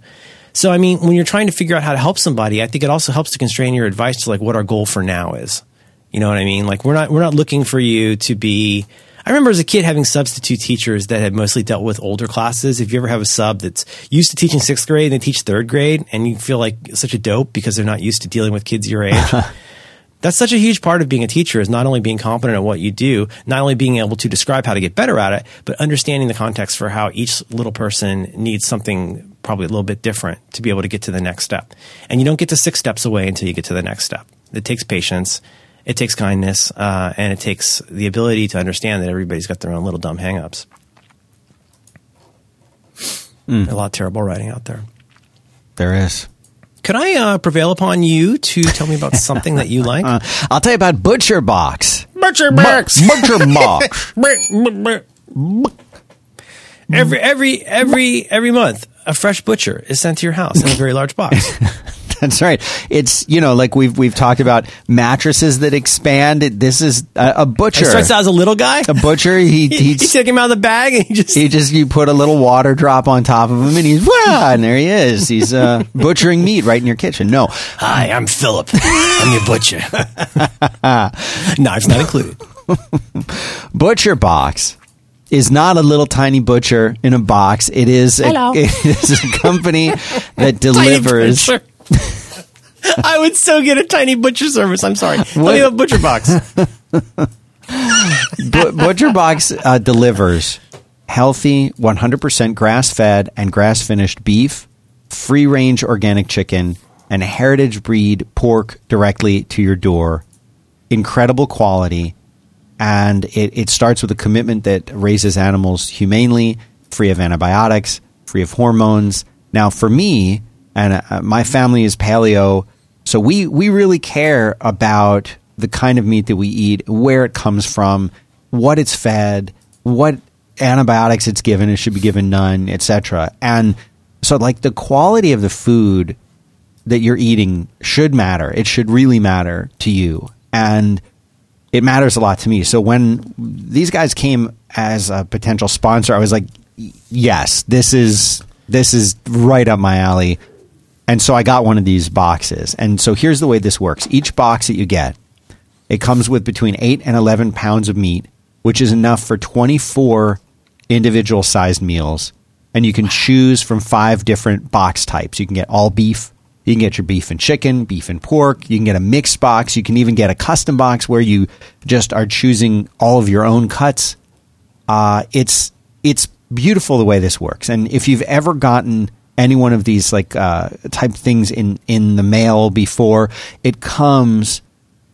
A: So, I mean, when you're trying to figure out how to help somebody, I think it also helps to constrain your advice to like what our goal for now is. You know what I mean? Like we're not we're not looking for you to be I remember as a kid having substitute teachers that had mostly dealt with older classes. If you ever have a sub that's used to teaching sixth grade and they teach third grade and you feel like such a dope because they're not used to dealing with kids your age. that's such a huge part of being a teacher is not only being competent at what you do, not only being able to describe how to get better at it, but understanding the context for how each little person needs something probably a little bit different to be able to get to the next step. And you don't get to six steps away until you get to the next step. It takes patience it takes kindness uh, and it takes the ability to understand that everybody's got their own little dumb hangups. Mm. A lot of terrible writing out there.
B: There is.
A: Could I uh, prevail upon you to tell me about something that you like? Uh,
B: I'll tell you about Butcher Box.
A: Butcher Box.
B: Butcher Box.
A: every every every every month, a fresh butcher is sent to your house in a very large box.
B: That's right. It's you know like we've we've talked about mattresses that expand. This is a, a butcher. It
A: starts out as a little guy.
B: A butcher. He
A: he, he took him out of the bag and he just
B: he just you put a little water drop on top of him and he's wow and there he is. He's uh, butchering meat right in your kitchen. No,
A: hi, I'm Philip. I'm your butcher. Knives not included.
B: butcher box is not a little tiny butcher in a box. It is a, it is a company that delivers
A: I would so get a tiny butcher service. I'm sorry. What? Let me have butcher box.
B: butcher box uh, delivers healthy, 100% grass fed and grass finished beef, free range organic chicken, and heritage breed pork directly to your door. Incredible quality. And it, it starts with a commitment that raises animals humanely, free of antibiotics, free of hormones. Now, for me, and uh, my family is paleo, so we we really care about the kind of meat that we eat, where it comes from, what it's fed, what antibiotics it's given, it should be given none, etc. And so, like the quality of the food that you're eating should matter. It should really matter to you, and it matters a lot to me. So when these guys came as a potential sponsor, I was like, yes, this is this is right up my alley. And so I got one of these boxes. And so here's the way this works. Each box that you get, it comes with between 8 and 11 pounds of meat, which is enough for 24 individual sized meals. And you can choose from five different box types. You can get all beef, you can get your beef and chicken, beef and pork. You can get a mixed box. You can even get a custom box where you just are choosing all of your own cuts. Uh, it's it's beautiful the way this works. And if you've ever gotten any one of these like uh, type things in in the mail before. It comes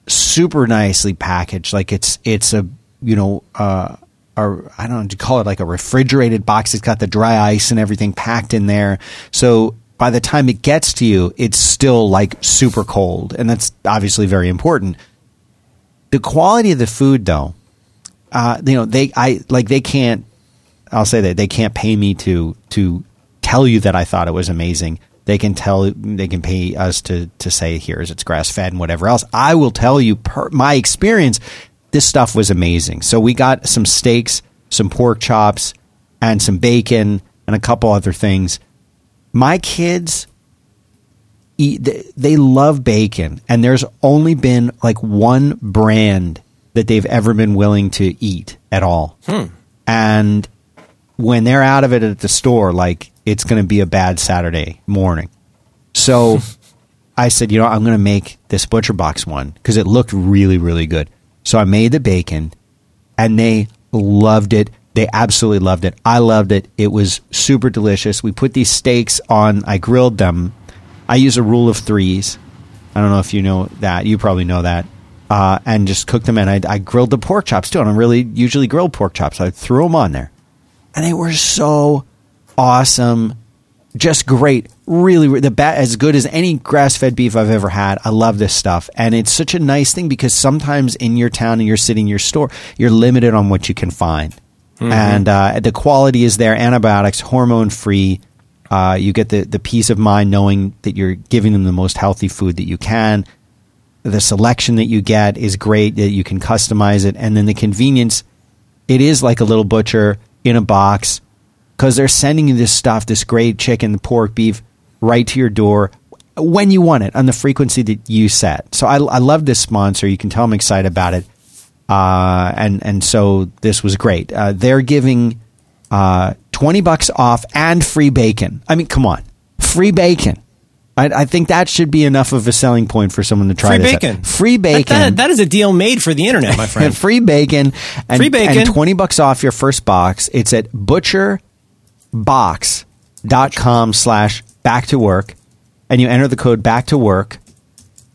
B: super nicely packaged, like it's it's a you know. Uh, or I don't know to call it like a refrigerated box. It's got the dry ice and everything packed in there. So by the time it gets to you, it's still like super cold, and that's obviously very important. The quality of the food, though, uh, you know, they I like they can't. I'll say that they can't pay me to to tell you that I thought it was amazing. They can tell they can pay us to to say here's it's grass fed and whatever else. I will tell you per my experience, this stuff was amazing. So we got some steaks, some pork chops, and some bacon and a couple other things. My kids eat they love bacon and there's only been like one brand that they've ever been willing to eat at all. Hmm. And when they're out of it at the store, like it's going to be a bad Saturday morning. So I said, you know, I'm going to make this butcher box one because it looked really, really good. So I made the bacon, and they loved it. They absolutely loved it. I loved it. It was super delicious. We put these steaks on. I grilled them. I use a rule of threes. I don't know if you know that. You probably know that. Uh, and just cooked them. And I, I grilled the pork chops too. And I really usually grill pork chops. I threw them on there, and they were so awesome just great. Really, the ba- as good as any grass fed beef I've ever had. I love this stuff, and it's such a nice thing because sometimes in your town and you're sitting in your store, you're limited on what you can find, and uh, the quality is there. Antibiotics, hormone free. Uh, you get the the peace of mind knowing that you're giving them the most healthy food that you can. The selection that you get is great. That you can customize it, and then the convenience. It is like a little butcher in a box because they're sending you this stuff, this great chicken, pork, beef, right to your door when you want it on the frequency that you set. So I, I love this sponsor. You can tell I'm excited about it. Uh, and and so this was great. Uh, they're giving uh, twenty bucks off and free bacon. I mean, come on, free bacon. I, I think that should be enough of a selling point for someone to try
A: Free
B: out.
A: bacon.
B: Free bacon.
A: that- that is a deal made for the internet, my friend.
B: free bacon and,
A: Free bacon.
B: and 20 bucks off your first box. It's at butcherbox.com slash back to work and you enter the code back to work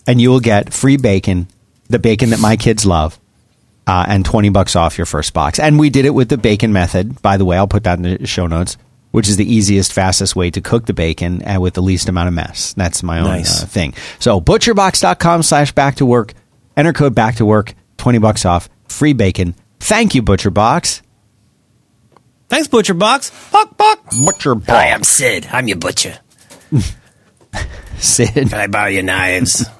B: and you will get free bacon, the bacon that my kids love. Uh, and 20 bucks off your first box. And we did it with the bacon method. By the way, I'll put that in the show notes, which is the easiest, fastest way to cook the bacon and with the least amount of mess. That's my own
A: Nice.
B: uh, thing. So butcherbox.com slash back to work. Enter code back to work, 20 bucks off, free bacon. Thank you, ButcherBox.
A: Thanks, Butcher Box. Buck, buck.
B: ButcherBox.
A: Hi, I'm Sid. I'm your butcher.
B: Sid.
A: Can I borrow your knives?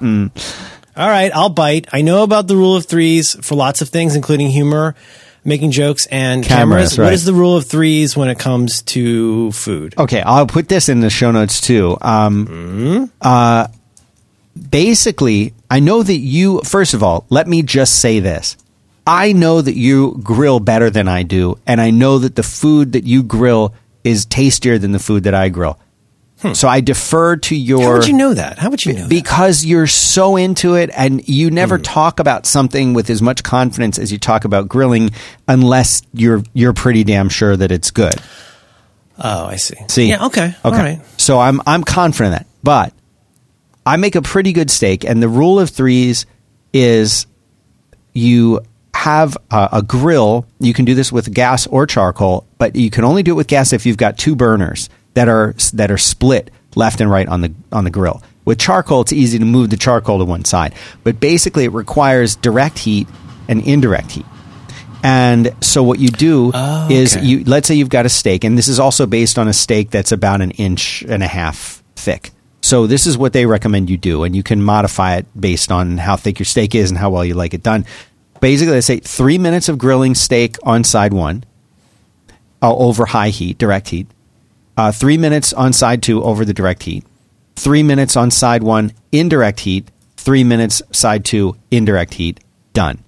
A: All right, I'll bite. I know about the rule of threes for lots of things, including humor, making jokes, and
B: Cameras,
A: cameras.
B: right.
A: What is the rule of threes when it comes to food?
B: Okay, I'll put this in the show notes too. Um, uh, basically, I know that you, first of all, let me just say this. I know that you grill better than I do, and I know that the food that you grill is tastier than the food that I grill. Hmm. So I defer to your.
A: How would you know that? How would you know? that?
B: because you're so into it and you never hmm. talk about something with as much confidence as you talk about grilling unless you're you're pretty damn sure that it's good.
A: Oh, I see.
B: See?
A: Yeah. Okay. All right.
B: So I'm I'm confident that. But I make a pretty good steak and the rule of threes is you have a, a grill. You can do this with gas or charcoal, but you can only do it with gas if you've got two burners that are that are split left and right on the on the grill. With charcoal, it's easy to move the charcoal to one side, but basically it requires direct heat and indirect heat. And so what you do
A: Oh,
B: is you let's say you've got a steak, and this is also based on a steak that's about an inch and a half thick. So this is what they recommend you do, and you can modify it based on how thick your steak is and how well you like it done. Basically, they say three minutes of grilling steak on side one, uh, over high heat, direct heat. Uh, three minutes on side two over the direct heat. Three minutes on side one, indirect heat. Three minutes side two, indirect heat. Done.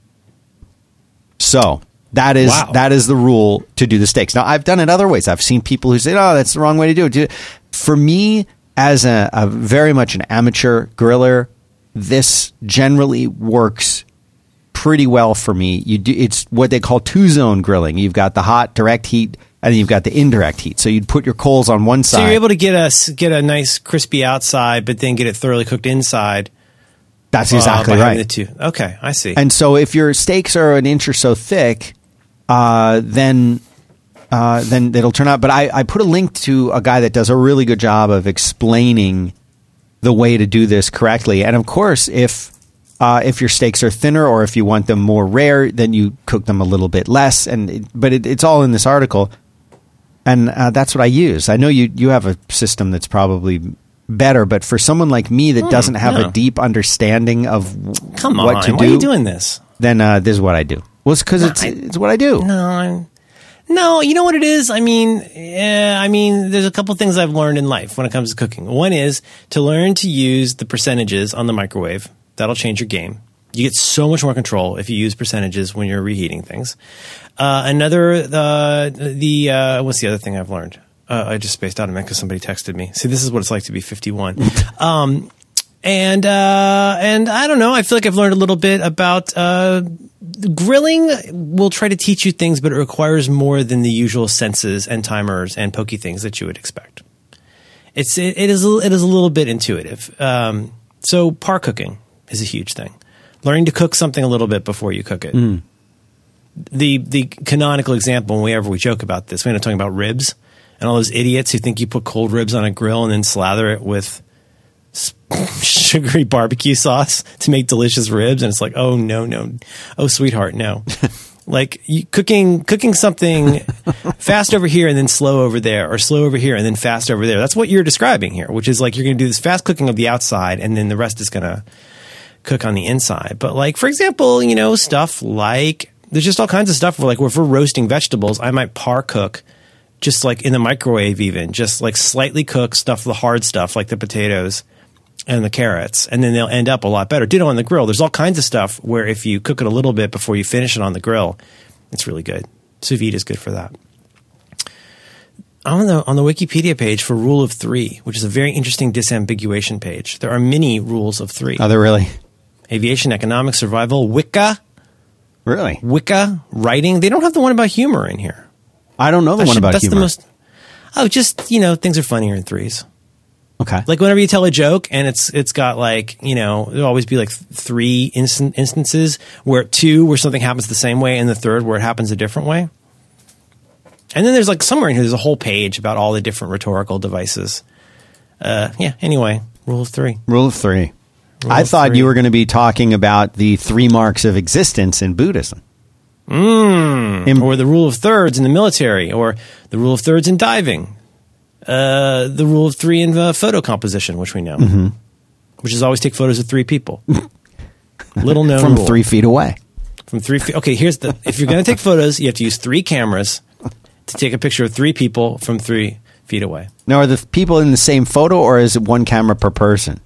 B: So that is
A: Wow.
B: that is the rule to do the steaks. Now I've done it other ways. I've seen people who say, "Oh, that's the wrong way to do it." Do it." For me, as a, a very much an amateur griller, this generally works pretty well for me. You do it's what they call two zone grilling. You've got the hot direct heat, and then you've got the indirect heat. So you'd put your coals on one side.
A: So you're able to get a get a nice crispy outside, but then get it thoroughly cooked inside.
B: That's
A: uh,
B: exactly
A: by
B: right.
A: The two. Okay, I see.
B: And so if your steaks are an inch or so thick, uh, then uh, then it'll turn out. But I, I put a link to a guy that does a really good job of explaining the way to do this correctly. And of course, if uh, if your steaks are thinner or if you want them more rare, then you cook them a little bit less. And but it, it's all in this article, and uh, that's what I use. I know you you have a system that's probably better, but for someone like me that doesn't have
A: no.
B: a deep understanding of w-
A: Come
B: what
A: on,
B: to
A: why
B: do,
A: are you doing this?
B: then uh, this is what I do. Well, it's because it's
A: I-
B: it's what I do.
A: No, I'm, no. You know what it is? I mean, yeah, I mean, there's a couple things I've learned in life when it comes to cooking. One is to learn to use the percentages on the microwave. That'll change your game. You get so much more control if you use percentages when you're reheating things. Uh, another, uh, the uh, what's the other thing I've learned? Uh, I just spaced out a minute because somebody texted me. See, this is what it's like to be 51. um, And uh, and I don't know. I feel like I've learned a little bit about uh, grilling. Will try to teach you things, but it requires more than the usual senses and timers and pokey things that you would expect. It's it, it is a- it is a little bit intuitive. Um, so par cooking is a huge thing. Learning to cook something a little bit before you cook it. Mm. The the canonical example whenever we joke about this, we're talking about ribs and all those idiots who think you put cold ribs on a grill and then slather it with sugary barbecue sauce to make delicious ribs, and it's like, oh no, no, oh sweetheart, no. like you, cooking cooking something fast over here and then slow over there, or slow over here and then fast over there. That's what you're describing here, which is like you're going to do this fast cooking of the outside, and then the rest is going to cook on the inside. But like, for example, you know, stuff like there's just all kinds of stuff where like if we're roasting vegetables, I might par cook just like in the microwave even, just like slightly cook stuff, the hard stuff like the potatoes and the carrots, and then they'll end up a lot better. Ditto on the grill. There's all kinds of stuff where if you cook it a little bit before you finish it on the grill, it's really good. Sous vide is good for that. On the on the Wikipedia page for rule of three, which is a very interesting disambiguation page, there are many rules of three:
B: Are they really?
A: Aviation, economics, survival, Wicca,
B: Really?
A: Wicca, writing. They don't have the one about humor in here.
B: I don't know the
A: I
B: one
A: should-
B: about
A: that's
B: humor.
A: the most. Oh, just you know, things are funnier in threes.
B: okay.
A: Like whenever you tell a joke and it's it's got like you know there'll always be like th- three instant instances where two where something happens the same way and the third where it happens a different way. And then there's like somewhere in here there's a whole page about all the different rhetorical devices. Uh, yeah. Anyway, rule of three.
B: Rule of three. I thought
A: three.
B: you were going to be talking about the three marks of existence in Buddhism. Mm.
A: or the rule of thirds in the military, or the rule of thirds in diving, uh, the rule of three in uh, photo composition, which we know,
B: Mm-hmm.
A: which is always take photos of three people. Little known
B: from
A: rule.
B: three feet away.
A: from three feet. Okay, here's the if you're going to take photos, you have to use three cameras to take a picture of three people from three feet away.
B: Now, are the people in the same photo, or is it one camera per person?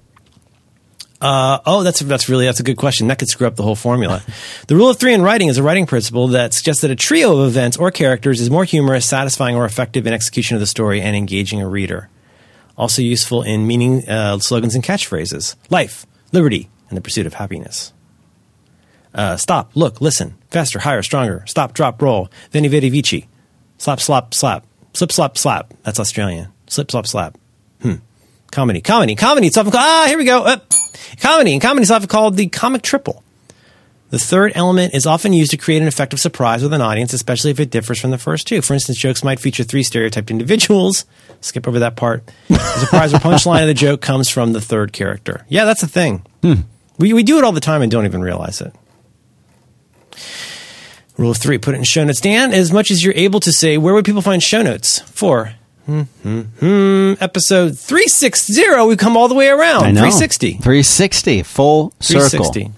A: Uh, oh, that's that's really that's a good question. That could screw up the whole formula. the rule of three in writing is a writing principle that suggests that a trio of events or characters is more humorous, satisfying, or effective in execution of the story and engaging a reader. Also useful in meaning uh, slogans and catchphrases: life, liberty, and the pursuit of happiness. Uh, stop, look, listen, faster, higher, stronger. Stop, drop, roll. Veni, vidi, vici. Slap, slap, slap. Slip, slap, slap. That's Australian. Slip, slap, slap. Comedy, comedy, comedy. It's often called, ah, here we go. Uh, comedy. And comedy is often called the comic triple. The third element is often used to create an effect of surprise with an audience, especially if it differs from the first two. For instance, jokes might feature three stereotyped individuals. Skip over that part. The surprise or punchline of the joke comes from the third character. Yeah, that's a thing. We, we do it all the time and don't even realize it. Rule three, put it in show notes. Dan, as much as you're able to say, where would people find show notes? For hmm, hmm, hmm, episode 360, we've come all the way around.
B: I know.
A: 360.
B: 360, full circle.
A: 360.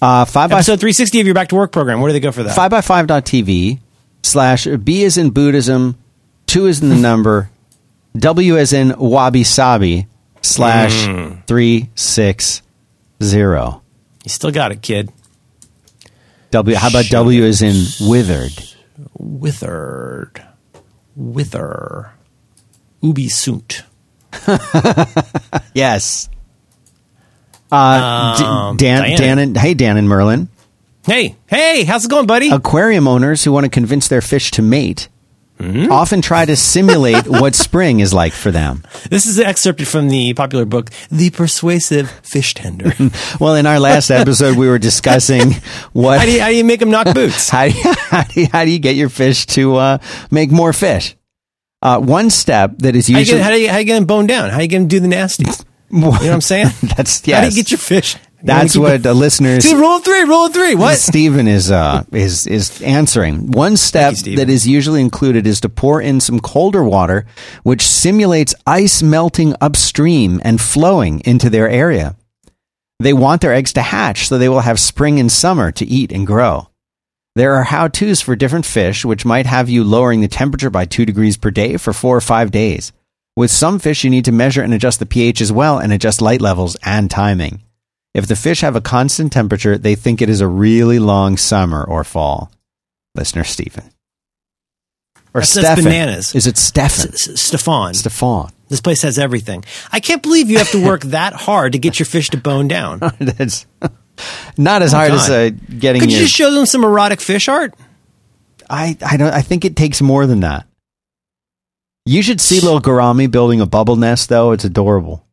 B: Uh, five by
A: Episode 360 of your Back to Work program. Where do they go for that?
B: five by five dot TV slash B is in Buddhism, two is in the number, W as in wabi sabi slash three six zero.
A: You still got it, kid.
B: W. How about W as in withered?
A: Withered. Wither. Ubi sunt.
B: Yes. Uh, D-
A: Um,
B: Dan,
A: Diana.
B: Dan, and hey, Dan and Merlin.
A: Hey, hey, how's it going, buddy?
B: Aquarium owners who want to convince their fish to mate
A: Hmm?
B: often try to simulate what spring is like for them.
A: This is excerpted from the popular book, The Persuasive Fish Tender.
B: Well, in our last episode, we were discussing what
A: how, do you, how do you make them knock boots?
B: how do you, how do you, how do you get your fish to uh, make more fish? Uh, one step that is
A: How, you
B: usually
A: get, how, do you, how do you get them boned down? How do you get them do the nasty? You know what I'm saying?
B: that's yeah.
A: How do you get your fish?
B: That's what the listeners.
A: See, rule three, rule three. What?
B: Stephen is uh, is is answering. One step
A: Stephen.
B: that is usually included is to pour in some colder water, which simulates ice melting upstream and flowing into their area. They want their eggs to hatch, so they will have spring and summer to eat and grow. There are how to's for different fish, which might have you lowering the temperature by two degrees per day for four or five days. With some fish, you need to measure and adjust the pH as well and adjust light levels and timing. If the fish have a constant temperature, they think it is a really long summer or fall. Listener Stephen. Or
A: That's- that's bananas.
B: Is it Stefan?
A: S- Stefan.
B: Stefan.
A: This place has everything. I can't believe you have to work that hard to get your fish to bone down.
B: That's not as hard as
A: God.
B: uh, getting
A: Could you just show them some erotic fish art?
B: I I don't. I think it takes more than that. You should see little gourami building a bubble nest, though. It's adorable.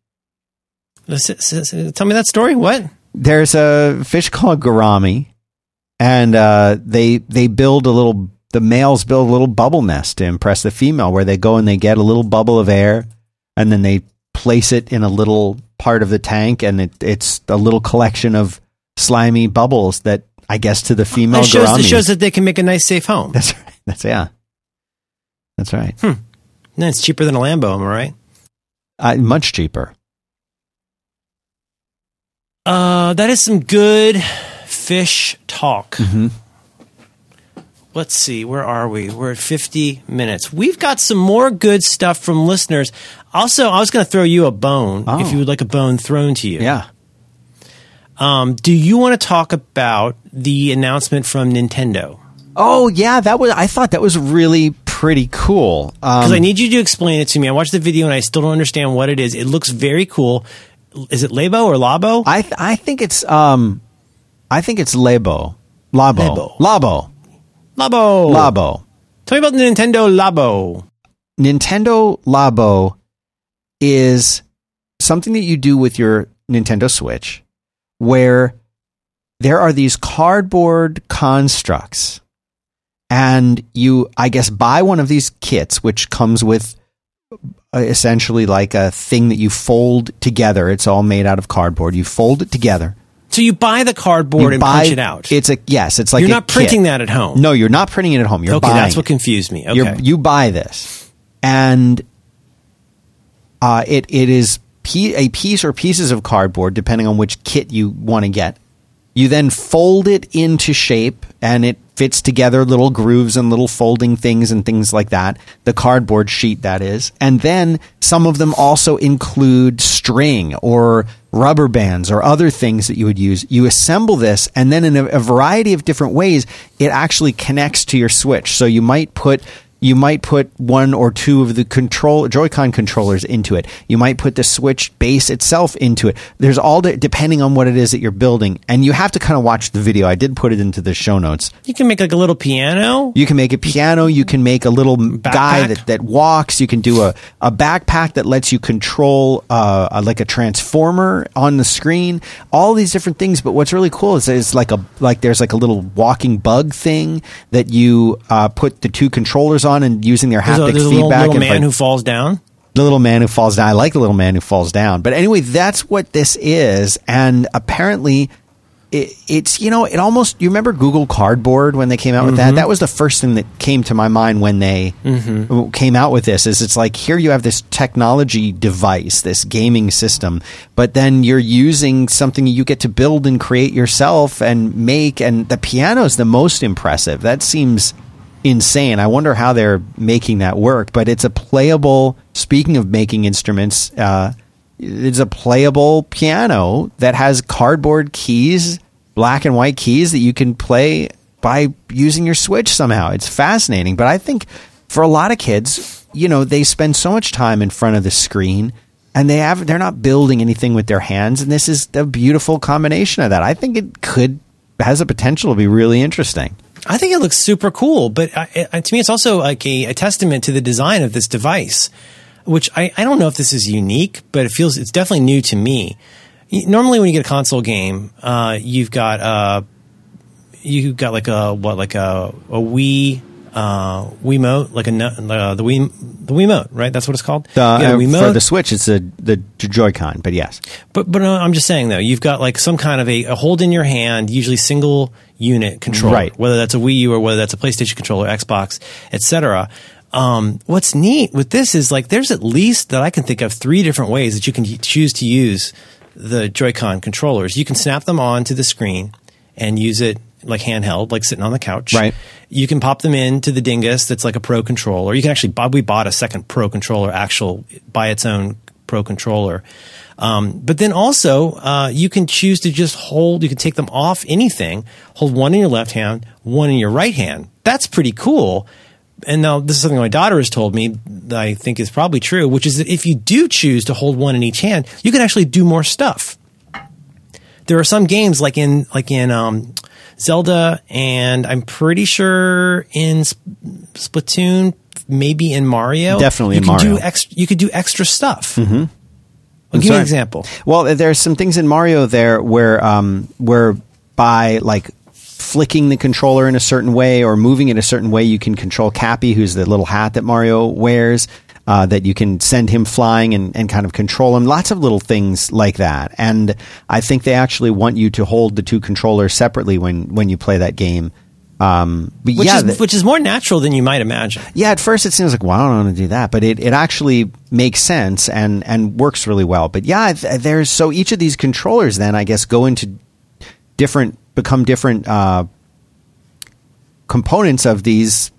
A: Tell me that story. What?
B: There's a fish called gourami, and uh, they they build a little. The males build a little bubble nest to impress the female, where they go and they get a little bubble of air, and then they place it in a little part of the tank, and it, it's a little collection of slimy bubbles that I guess to the female
A: It shows, it shows that they can make a nice, safe home.
B: that's right. That's yeah. That's right.
A: No, it's cheaper than a Lambo. Am I right?
B: Uh, much cheaper.
A: Uh, that is some good fish talk.
B: Mhm.
A: Let's see, where are we? We're at 50 minutes. We've got some more good stuff from listeners. Also, I was going to throw you a bone
B: Oh.
A: if you would like a bone thrown to you.
B: Yeah.
A: Um, do you want to talk about the announcement from Nintendo?
B: Oh yeah, that was. I thought that was really pretty cool.
A: Because
B: Um,
A: I need you to explain it to me. I watched the video and I still don't understand what it is. It looks very cool. Is it Labo or Labo?
B: I th- I think it's um, I think it's Labo, Labo,
A: Labo.
B: Labo,
A: Labo.
B: Labo.
A: Tell me about the Nintendo Labo.
B: Nintendo Labo is something that you do with your Nintendo Switch, where there are these cardboard constructs, and you, I guess, buy one of these kits, which comes with essentially like a thing that you fold together. It's all made out of cardboard. You fold it together.
A: So you buy the cardboard
B: you
A: and
B: buy,
A: punch it out.
B: It's a yes. It's like
A: You're not
B: kit.
A: printing that at home.
B: No, you're not printing it at home. You're
A: okay,
B: buying.
A: that's what confused me. Okay.
B: You're, you buy this, and uh, it it is a piece or pieces of cardboard, depending on which kit you want to get. You then fold it into shape, and it fits together little grooves and little folding things and things like that. The cardboard sheet, that is, and then some of them also include string or rubber bands or other things that you would use. You assemble this, and then in a, a variety of different ways, it actually connects to your Switch. So you might put you might put one or two of the control Joy-Con controllers into it. You might put the Switch base itself into it. There's all the, depending on what it is that you're building, and you have to kind of watch the video. I did put it into the show notes.
A: You can make like a little piano.
B: You can make a piano. You can make a little m- guy that, that walks. You can do a, a backpack that lets you control uh, like a transformer on the screen. All these different things. But what's really cool is it's like a like there's like a little walking bug thing that you uh, put the two controllers on and using their
A: There's a,
B: haptic
A: there's a little,
B: feedback.
A: little
B: and
A: man
B: like-
A: who falls down.
B: the little man who falls down. I like the little man who falls down. But anyway, that's what this is. And apparently, it, it's, you know, it almost, you remember Google Cardboard when they came out with that? Mm-hmm. That was the first thing that came to my mind when they mm-hmm. came out with this is it's like, here you have this technology device, this gaming system, but then you're using something you get to build and create yourself and make. And the piano is the most impressive. That seems insane. I wonder how they're making that work, but it's a playable. Speaking of making instruments, uh, it's a playable piano that has cardboard keys, black and white keys that you can play by using your Switch somehow. It's fascinating, but I think for a lot of kids, you know, they spend so much time in front of the screen and they have they're not building anything with their hands and this is a beautiful combination of that. I think it could has a potential to be really interesting.
A: I think it looks super cool, but I, I, to me, it's also like a, a testament to the design of this device, which I, I don't know if this is unique, but it feels it's definitely new to me. Normally, when you get a console game, uh, you've got uh, you've got like a what like a a Wii uh, Wiimote, like a uh, the Wii the Wiimote, right? That's what it's called.
B: Uh,
A: You got a Wiimote.
B: for the Switch, it's a, the Joy-Con, but yes.
A: But but uh, I'm just saying though, you've got like some kind of a, a hold in your hand, usually single unit control,
B: Right.
A: Whether that's a Wii U or whether that's a PlayStation controller, Xbox, etc. Um, what's neat with this is like there's at least that I can think of three different ways that you can choose to use the Joy-Con controllers. You can snap them onto the screen and use it like handheld, like sitting on the couch.
B: Right.
A: You can pop them into the Dingus that's like a pro controller. You can actually, Bob, we bought a second pro controller, actual by its own pro controller. Um, but then also, uh, you can choose to just hold, you can take them off anything, hold one in your left hand, one in your right hand. That's pretty cool. and now this is something my daughter has told me that I think is probably true, which is that if you do choose to hold one in each hand, you can actually do more stuff. There are some games like in like in um, Zelda, and I'm pretty sure in Sp- Splatoon, maybe in Mario,
B: Definitely
A: you
B: in Mario.
A: Do ex- you could do extra stuff. Mm-hmm. Well, give me an example.
B: Well, there's some things in Mario there where um, where by like flicking the controller in a certain way or moving it a certain way, you can control Cappy, who's the little hat that Mario wears. Uh, that you can send him flying and, and kind of control him. Lots of little things like that. And I think they actually want you to hold the two controllers separately when, when you play that game. Um, but
A: Which
B: yeah,
A: is
B: the-
A: which is more natural than you might imagine.
B: yeah, at first it seems like, well, I don't want to do that, but it, it actually makes sense and, and works really well. But yeah, th- there's so each of these controllers then I guess go into different, become different uh, components of these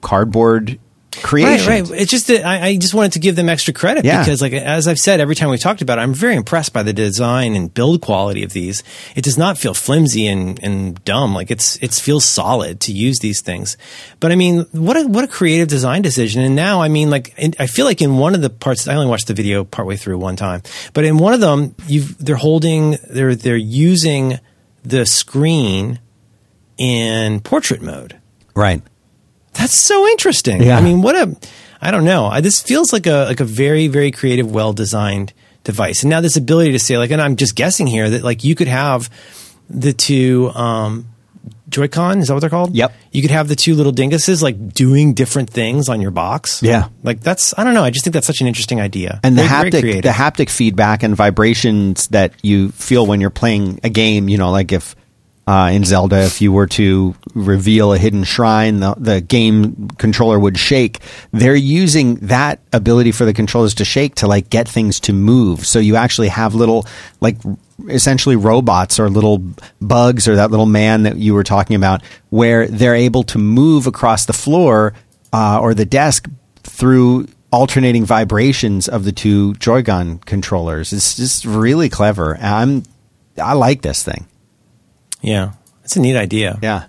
B: cardboard creations.
A: Right, right. It's just that I, I just wanted to give them extra credit
B: Yeah.
A: because, like as I've said every time we talked about it, I'm very impressed by the design and build quality of these. It does not feel flimsy and, and dumb. Like it's it feels solid to use these things. But I mean, what a what a creative design decision. And now, I mean, like in, I feel like in one of the parts, I only watched the video partway through one time, but in one of them, you've they're holding they're they're using the screen in portrait mode.
B: Right.
A: That's so interesting.
B: Yeah.
A: I mean, what a I don't know. I, this feels like a like a very very creative, well designed device. And now this ability to say like, and I'm just guessing here that like you could have the two um, Joy-Con. Is that what they're called?
B: Yep.
A: You could have the two little dinguses like doing different things on your box.
B: Yeah.
A: Like that's I don't know. I just think that's such an interesting idea.
B: and the
A: Very- very
B: haptic
A: creative.
B: the haptic feedback and vibrations that you feel when you're playing a game you know like if uh, in Zelda if you were to reveal a hidden shrine the, the game controller would shake they're using that ability for the controllers to shake to like get things to move so you actually have little like essentially robots or little bugs or that little man that you were talking about where they're able to move across the floor uh, or the desk through alternating vibrations of the two Joy-Con controllers. It's just really clever. I'm I like this thing.
A: Yeah, it's a neat idea.
B: Yeah.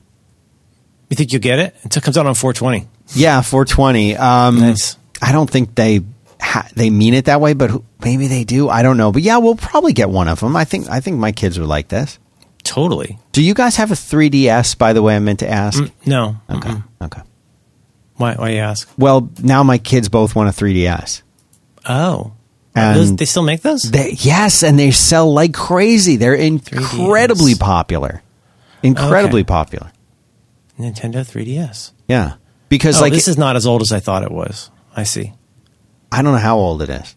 A: You think you'll get it? It comes out on 420.
B: Yeah, 420. Um,
A: Nice.
B: I don't think they ha- they mean it that way, but who- maybe they do. I don't know. But yeah, we'll probably get one of them. I think I think my kids would like this.
A: Totally.
B: Do you guys have a 3DS? By the way, I meant to ask.
A: No.
B: Okay.
A: Mm-mm.
B: Okay.
A: Why? Why you ask?
B: Well, now my kids both want a 3DS.
A: Oh.
B: And-
A: Those, they still make those?
B: They, yes, and they sell like crazy. They're incredibly
A: 3DS.
B: popular. Incredibly
A: Okay.
B: popular.
A: Nintendo 3DS.
B: Yeah. Because
A: oh,
B: like
A: this is not as old as I thought it was. I see.
B: I don't know how old it is.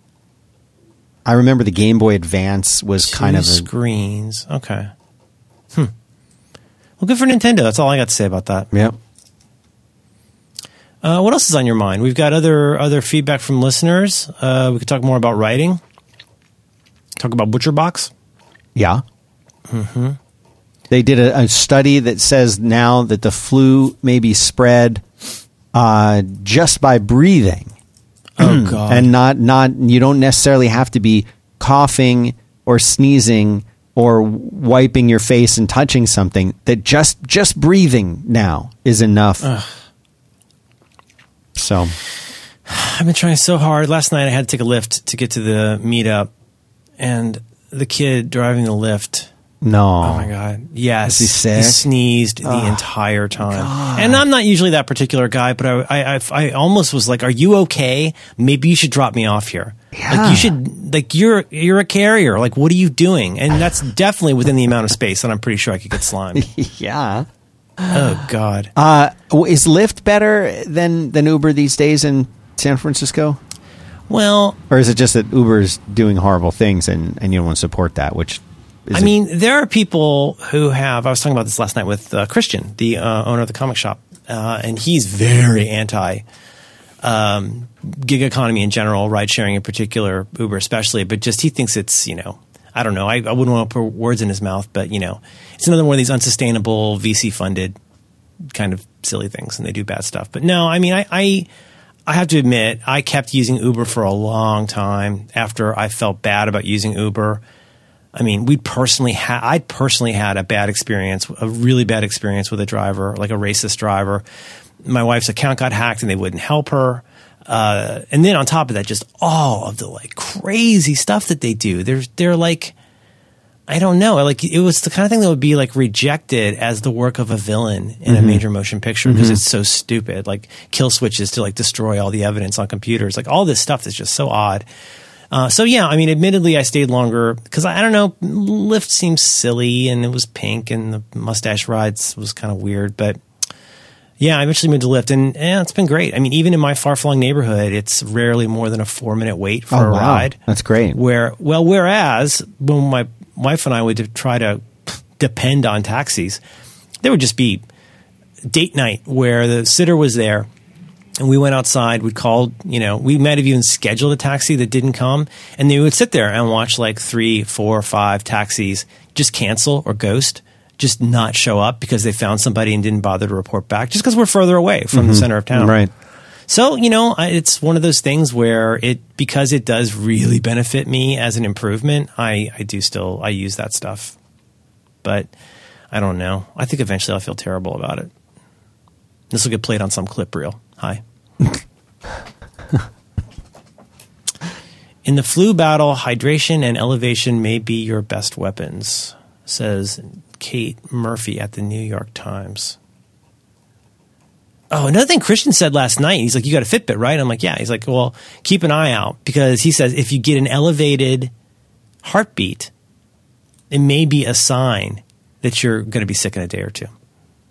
B: I remember the Game Boy Advance was
A: Two
B: kind of a,
A: screens. Okay. Hmm. Well, good for Nintendo. That's all I got to say about that.
B: Yep.
A: Uh, what else is on your mind? We've got other other feedback from listeners. Uh, we could talk more about writing. Talk about Butcher Box.
B: Yeah. Mm-hmm. They did a, a study that says now that the flu may be spread uh, just by breathing.
A: Oh God!
B: and not not you don't necessarily have to be coughing or sneezing or wiping your face and touching something that just just breathing now is enough so
A: I've been trying so hard. Last night I had to take a Lyft to get to the meetup, and the kid driving the Lyft.
B: no
A: Oh my god! Yes,
B: he sick?
A: sneezed the entire time, and I'm not usually that particular guy, but I, I, I, I almost was like, "Are you okay? Maybe you should drop me off here.
B: Yeah.
A: Like you should, like you're you're a carrier. Like what are you doing?" And that's definitely within the amount of space that I'm pretty sure I could get slimed.
B: yeah
A: oh god!
B: uh is lyft better than than uber these days in san francisco
A: Well,
B: or is it just that uber's doing horrible things and and you don't want to support that which is
A: I
B: a-
A: mean, there are people who have. I was talking about this last night with uh, Christian, the uh, owner of the comic shop, uh, and he's very anti um, gig economy in general, ride sharing in particular, Uber especially. But just he thinks it's you know, I don't know. I, I wouldn't want to put words in his mouth, but you know, it's another one of these unsustainable VC funded kind of silly things, and they do bad stuff. But no, I mean, I. I I have to admit, I kept using Uber for a long time after I felt bad about using Uber I mean, we personally had, I personally had a bad experience, a really bad experience with a driver, like a racist driver. My wife's account got hacked and they wouldn't help her. Uh, and then on top of that, just all of the like crazy stuff that they do. They're, they're like, I don't know. Like it was the kind of thing that would be like rejected as the work of a villain in a major motion picture because it's so stupid. Like kill switches to like destroy all the evidence on computers. Like all this stuff is just so odd. Uh, so yeah, I mean, admittedly, I stayed longer because I, I don't know. Lyft seems silly and it was pink and the mustache rides was kind of weird, but yeah, I eventually moved to Lyft and yeah, it's been great. I mean, even in my far flung neighborhood, it's rarely more than a four minute wait for
B: Oh,
A: a
B: wow.
A: ride.
B: That's great.
A: Where well, whereas when my wife and I would try to depend on taxis, there would just be date night where the sitter was there and we went outside. We'd called, you know, we might have even scheduled a taxi that didn't come, and they would sit there and watch like three, four, five taxis just cancel or ghost, just not show up because they found somebody and didn't bother to report back, just because we're further away from the mm-hmm. center of town.
B: Right.
A: So, you know, I- it's one of those things where it, because it does really benefit me as an improvement, I, I do still, I use that stuff. But I don't know. I think eventually I'll feel terrible about it. This will get played on some clip reel. Hi. In the flu battle, hydration and elevation may be your best weapons, says Kate Murphy at the New York Times. Oh, another thing Christian said last night. He's like, "You got a Fitbit, right?" I'm like, "Yeah." He's like, "Well, keep an eye out because he says if you get an elevated heartbeat, it may be a sign that you're going to be sick in a day or two.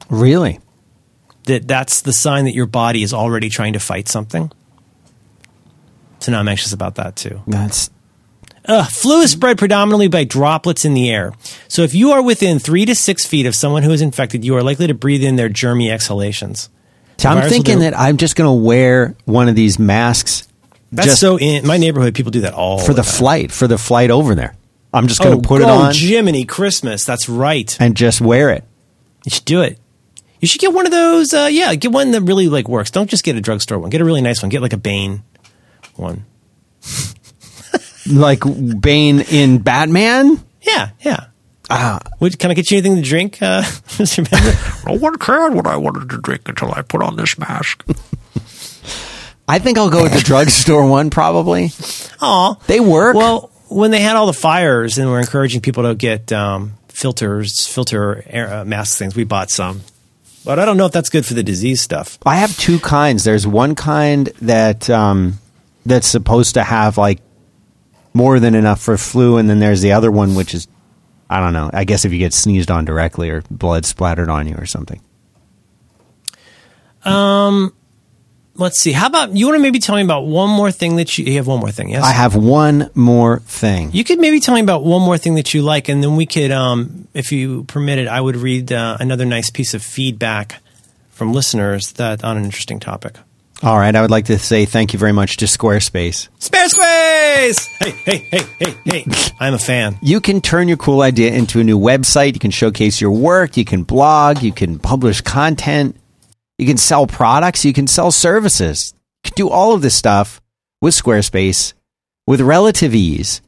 B: Really?
A: That that's the sign that your body is already trying to fight something." So now I'm anxious about that too.
B: That's
A: Uh, flu is spread predominantly by droplets in the air. So if you are within three to six feet of someone who is infected, you are likely to breathe in their germy exhalations.
B: So I'm thinking
A: do-
B: that I'm just going to wear one of these masks
A: That's
B: just
A: so in my neighborhood. People do that all
B: for the
A: time.
B: flight for the flight over there. I'm just going
A: Oh,
B: to put it
A: oh,
B: on
A: Jiminy Christmas. That's right.
B: and just wear it.
A: You should do it. You should get one of those. Uh, yeah, get one that really like works. Don't just get a drugstore one. Get a really nice one. Get like a Bane one.
B: Like Bane in Batman.
A: Yeah, yeah.
B: Ah,
A: Would, can I get you anything to drink, uh, Mr. Bender?
C: No one cared what I wanted to drink until I put on this mask.
B: I think I'll go with the drugstore one probably.
A: Oh,
B: They work.
A: Well, when they had all the fires and were encouraging people to get um, filters, filter air, uh, mask things, we bought some. But I don't know if that's good for the disease stuff.
B: I have two kinds. There's one kind that um, that's supposed to have like more than enough for flu, and then there's the other one which is I don't know. I guess if you get sneezed on directly or blood splattered on you or something.
A: Um, Let's see. How about you want to maybe tell me about one more thing that you, you have? One more thing, yes.
B: I have one more thing.
A: You could maybe tell me about one more thing that you like, and then we could, um, if you permit it, I would read uh, another nice piece of feedback from listeners that on an interesting topic.
B: All right, I would like to say thank you very much to Squarespace.
A: Squarespace! Hey, hey, hey, hey, hey! I'm a fan.
B: You can turn your cool idea into a new website. You can showcase your work. You can blog. You can publish content. You can sell products. You can sell services. You can do all of this stuff with Squarespace with relative ease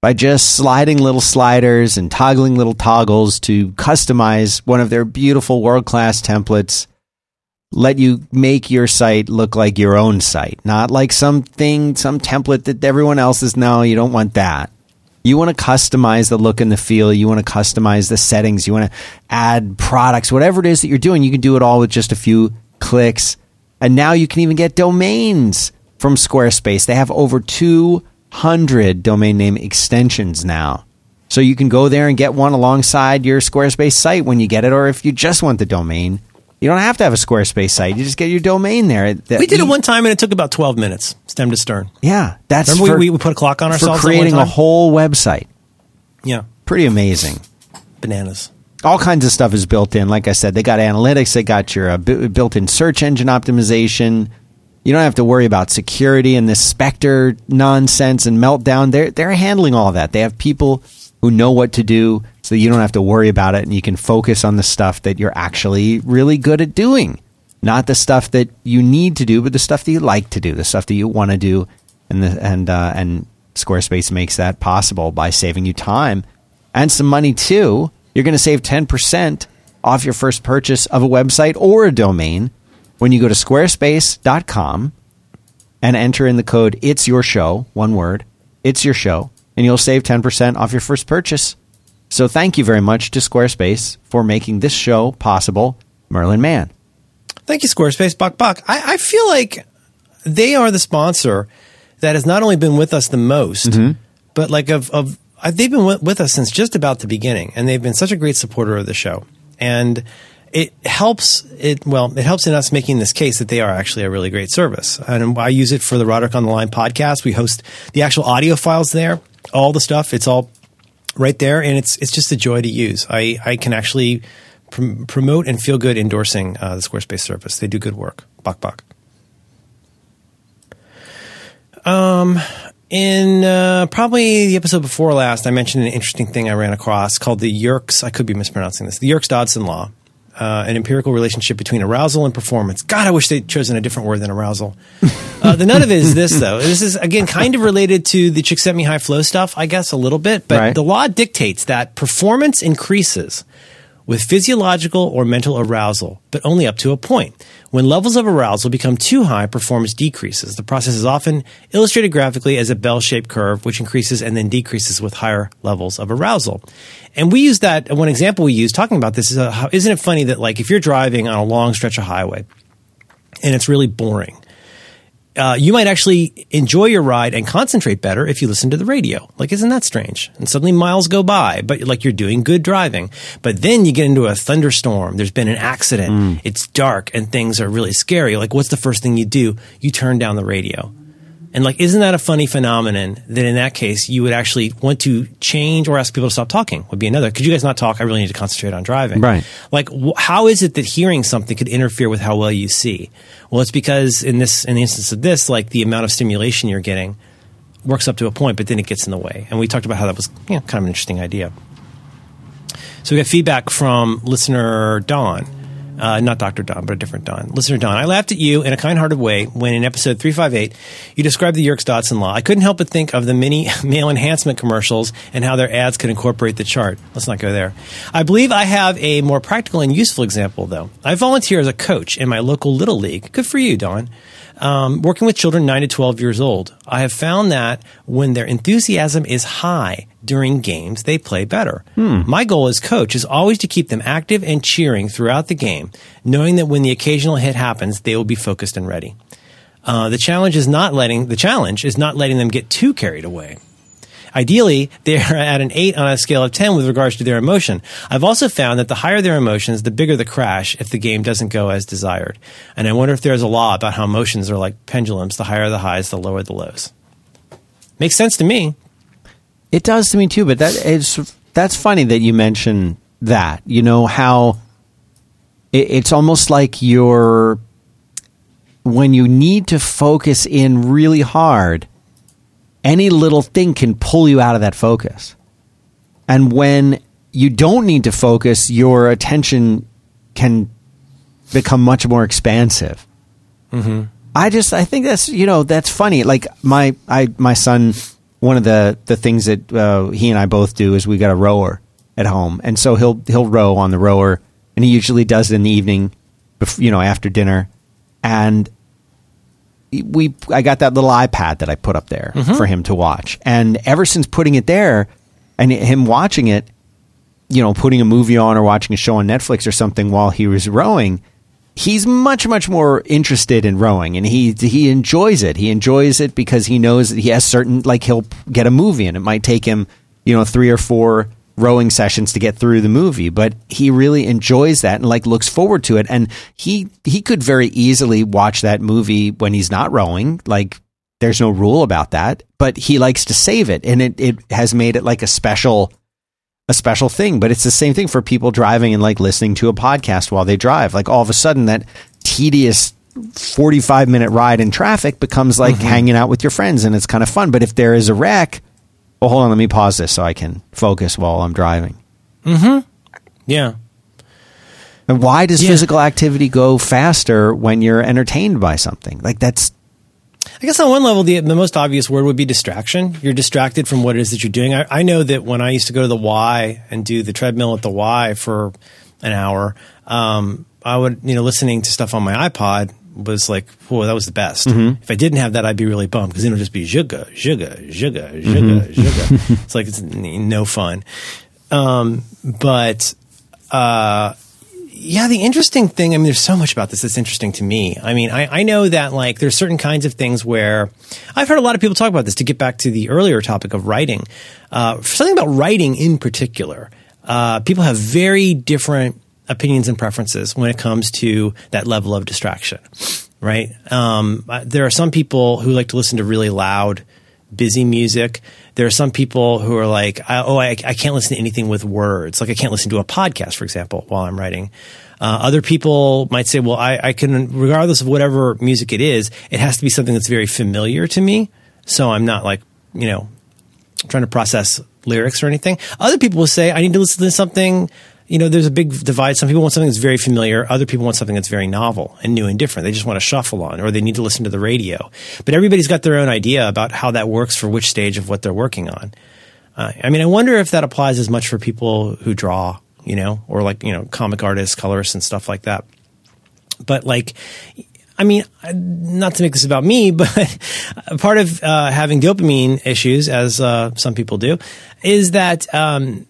B: by just sliding little sliders and toggling little toggles to customize one of their beautiful world class templates. Let you make your site look like your own site, not like something, some template that everyone else is. No, you don't want that. You want to customize the look and the feel. You want to customize the settings. You want to add products, whatever it is that you're doing. You can do it all with just a few clicks. And now you can even get domains from Squarespace. They have over 200 domain name extensions now. So you can go there and get one alongside your Squarespace site when you get it. Or if you just want the domain, you don't have to have a Squarespace site. You just get your domain there. That-
A: We did it one time and it took about 12 minutes, stem to stern.
B: Yeah, that's
A: Remember
B: for,
A: we, we put a clock on
B: for
A: ourselves? one
B: creating a whole website.
A: Yeah,
B: Pretty amazing.
A: bananas.
B: all kinds of stuff is built in. Like I said, they got analytics, they got your uh, bu- built-in search engine optimization. You don't have to worry about security and this Spectre nonsense and meltdown. They're they're handling all that. They have people who know what to do, so you don't have to worry about it, and you can focus on the stuff that you're actually really good at doing, not the stuff that you need to do, but the stuff that you like to do, the stuff that you want to do, and the, and uh, and Squarespace makes that possible by saving you time and some money too. You're going to save 10% off your first purchase of a website or a domain when you go to squarespace.com and enter in the code It's Your Show, one word, It's Your Show, and you'll save 10% off your first purchase. So thank you very much to Squarespace for making this show possible. Merlin Mann.
A: Thank you, Squarespace. Buck Buck. I, I feel like they are the sponsor that has not only been with us the most, but like of, of uh, they've been with, with us since just about the beginning, and they've been such a great supporter of the show, and it helps it well it helps in us making this case that they are actually a really great service and i use it for the roderick on the line podcast we host the actual audio files there all the stuff it's all right there and it's it's just a joy to use i i can actually prom- promote and feel good endorsing uh, the squarespace service they do good work bok bok um in uh, probably the episode before last, I mentioned an interesting thing I ran across called the Yerkes. I could be mispronouncing this. The Yerkes Dodson law, uh, an empirical relationship between arousal and performance. God, I wish they'd chosen a different word than arousal. Uh, the nut of it is this, though. This is again kind of related to the Csikszentmihalyi high flow stuff, I guess, a little bit. But
B: Right.
A: the law dictates that performance increases with physiological or mental arousal, but only up to a point. When levels of arousal become too high, performance decreases. The process is often illustrated graphically as a bell shaped curve, which increases and then decreases with higher levels of arousal. And we use that, one example we use talking about this is, uh, how, isn't it funny that like if you're driving on a long stretch of highway and it's really boring, uh, you might actually enjoy your ride and concentrate better if you listen to the radio. Like, isn't that strange? And suddenly miles go by, but like you're doing good driving. But then you get into a thunderstorm. There's been an accident. It's dark and things are really scary. Like, what's the first thing you do? You turn down the radio. And like, isn't that a funny phenomenon that in that case you would actually want to change or ask people to stop talking would be another. Could you guys not talk? I really need to concentrate on driving.
B: Right.
A: Like, wh- how is it that hearing something could interfere with how well you see? Well, it's because in this, in the instance of this, like the amount of stimulation you're getting works up to a point, but then it gets in the way. And we talked about how that was, you know, kind of an interesting idea. So we got feedback from listener Don. Uh, not Dr. Don, but a different Don. Listener Don, I laughed at you in a kind hearted way when in episode 358 you described the Yerkes Dodson law. I couldn't help but think of the mini male enhancement commercials and how their ads could incorporate the chart. Let's not go there. I believe I have a more practical and useful example, though. I volunteer as a coach in my local Little League. Good for you, Don. Um, working with children 9 to 12 years old. I have found that when their enthusiasm is high during games, they play better. My goal as coach is always to keep them active and cheering throughout the game, knowing that when the occasional hit happens, they will be focused and ready. Uh, the challenge is not letting the challenge is not letting them get too carried away. Ideally, they are at an 8 on a scale of 10 with regards to their emotion. I've also found that the higher their emotions, the bigger the crash if the game doesn't go as desired. And I wonder if there's a law about how emotions are like pendulums. The higher the highs, the lower the lows. Makes sense to me.
B: It does to me too, but that is that's funny that you mention that. You know how it, it's almost like you're when you need to focus in really hard, any little thing can pull you out of that focus. And when you don't need to focus, your attention can become much more expansive. Mm-hmm. I just I think that's you know that's funny. Like my I my son, one of the the things that uh, he and I both do is we got a rower at home, and so he'll he'll row on the rower, and he usually does it in the evening, you know, after dinner, and we I got that little iPad that I put up there for him to watch, and ever since putting it there, and him watching it, you know, putting a movie on or watching a show on Netflix or something while he was rowing, he's much much more interested in rowing and he he enjoys it. He enjoys it because he knows that he has certain like he'll get a movie and it might take him, you know, 3 or 4 rowing sessions to get through the movie, but he really enjoys that and like looks forward to it and he he could very easily watch that movie when he's not rowing, like there's no rule about that, but he likes to save it and it it has made it like a special a special thing, but it's the same thing for people driving and like listening to a podcast while they drive. Like all of a sudden that tedious 45 minute ride in traffic becomes like hanging out with your friends and it's kind of fun. But if there is a wreck, well, hold on, let me pause this so I can focus while I'm driving. hmm.
A: Yeah.
B: And why does
A: Yeah.
B: physical activity go faster when you're entertained by something? Like that's
A: I guess on one level, the, the most obvious word would be distraction. You're distracted from what it is that you're doing. I, I know that when I used to go to the Y and do the treadmill at the Y for an hour, um, I would, you know, listening to stuff on my iPod was like, whoa, that was the best. If I didn't have that, I'd be really bummed because then it would just be zhuga, zhuga, zhuga, zhuga, zhuga. It's like it's n- no fun. Um, but uh, yeah, the interesting thing, I mean, there's so much about this that's interesting to me. I mean, I, I know that like there's certain kinds of things where I've heard a lot of people talk about this to get back to the earlier topic of writing. Uh, something about writing in particular, uh, people have very different opinions and preferences when it comes to that level of distraction, right? Um, uh, there are some people who like to listen to really loud, busy music. There are some people who are like, oh, I, I can't listen to anything with words. Like I can't listen to a podcast, for example, while I'm writing. Uh, other people might say, well, I, I can, regardless of whatever music it is, it has to be something that's very familiar to me. So I'm not like, you know, trying to process lyrics or anything. Other people will say, I need to listen to something. You know, there's a big divide. Some people want something that's very familiar. Other people want something that's very novel and new and different. They just want to shuffle on or they need to listen to the radio. But everybody's got their own idea about how that works for which stage of what they're working on. Uh, I mean, I wonder if that applies as much for people who draw, you know, or like, you know, comic artists, colorists and stuff like that. But like, I mean, not to make this about me, but part of uh, having dopamine issues, as uh, some people do, is that um,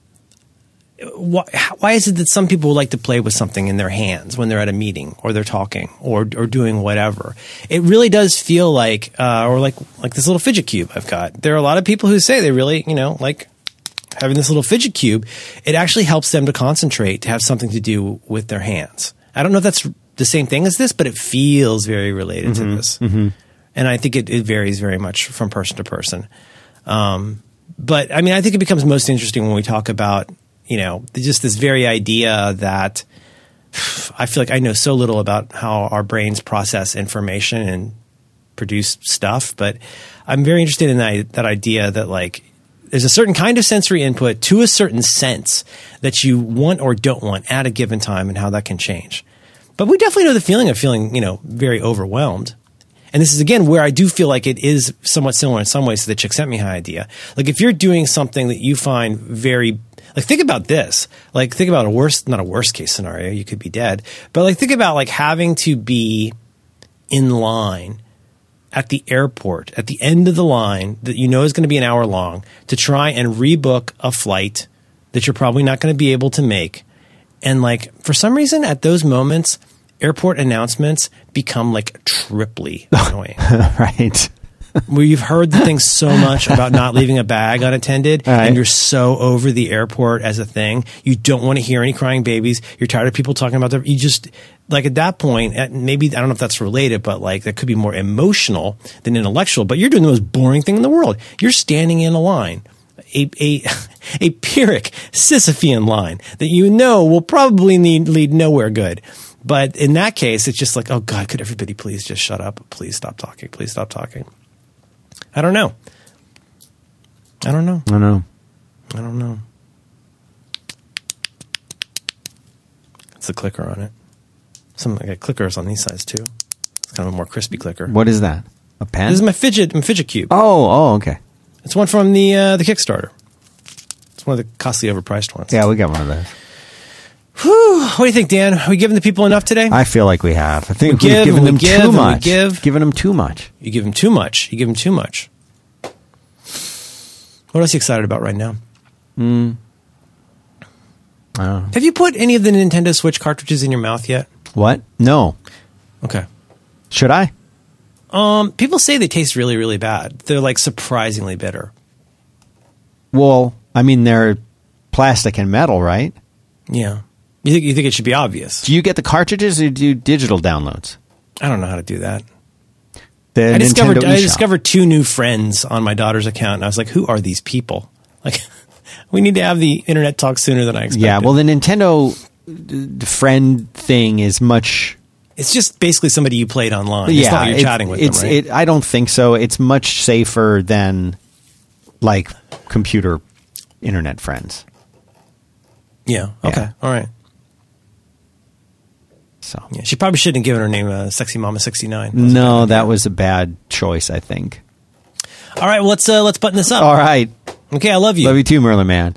A: why, why is it that some people like to play with something in their hands when they're at a meeting or they're talking or or doing whatever? It really does feel like, uh, or like like this little fidget cube I've got. There are a lot of people who say they really, you know, like having this little fidget cube. It actually helps them to concentrate to have something to do with their hands. I don't know if that's the same thing as this, but it feels very related to this. And I think it, it varies very much from person to person. Um, but I mean, I think it becomes most interesting when we talk about, you know, just this very idea that I feel like I know so little about how our brains process information and produce stuff, but I'm very interested in that, that idea that like there's a certain kind of sensory input to a certain sense that you want or don't want at a given time and how that can change. But we definitely know the feeling of feeling, you know, very overwhelmed. And this is again where I do feel like it is somewhat similar in some ways to the Csikszentmihalyi idea. Like if you're doing something that you find very like think about this. Like think about a worst not a worst case scenario, you could be dead. But like think about like having to be in line at the airport at the end of the line that you know is going to be an hour long to try and rebook a flight that you're probably not going to be able to make. And like for some reason at those moments airport announcements become like triply annoying.
B: right.
A: Where you've heard the thing so much about not leaving a bag unattended
B: Right.
A: and you're so over the airport as a thing. You don't want to hear any crying babies. You're tired of people talking about their, you just, like at that point, maybe, I don't know if that's related, but like that could be more emotional than intellectual, but you're doing the most boring thing in the world. You're standing in a line. A, a, a Pyrrhic Sisyphean line that you know will probably need, lead nowhere good. But in that case, it's just like, oh God, could everybody please just shut up? Please stop talking. Please stop talking. I don't know. I don't know.
B: I don't know.
A: I don't know. It's the clicker on it. Some I got clickers on these sides too. It's kind of a more crispy clicker.
B: What is that? A pen?
A: This is my fidget, my fidget cube.
B: oh, oh, okay.
A: It's one from the uh, the Kickstarter. It's one of the costly, overpriced ones.
B: Yeah, we got one of those.
A: Whew. What do you think, Dan? Are we giving the people enough today?
B: I feel like we have. I think
A: We
B: have
A: give
B: given them
A: give
B: too much.
A: give.
B: Given them too much.
A: you give them too much. You give them too much. What else are you excited about right now?
B: Oh.
A: Have you put any of the Nintendo Switch cartridges in your mouth yet?
B: What? No.
A: Okay.
B: Should I?
A: Um, people say they taste really, really bad. They're like surprisingly bitter.
B: Well, I mean, they're plastic and metal, right?
A: Yeah. You think you think it should be obvious?
B: Do you get the cartridges or do you do digital downloads?
A: I don't know how to do that.
B: The
A: I discovered
B: Nintendo
A: I
B: eShop.
A: discovered two new friends on my daughter's account, and I was like, "Who are these people?" Like, we need to have the internet talk sooner than I expected.
B: Yeah, well, the Nintendo uh, friend thing is much.
A: it's just basically somebody you played online. it's
B: yeah,
A: not you're chatting with
B: it's,
A: them, right?
B: It, I don't think so. It's much safer than like computer internet friends.
A: yeah. Okay.
B: Yeah.
A: All right.
B: So
A: Yeah, she probably shouldn't have given her name uh, Sexy Mama 69.
B: no, that was a bad choice. I think.
A: All right, well, let's uh, let's button this up.
B: All right,
A: Okay, I love you.
B: love you too, Merlin Mann.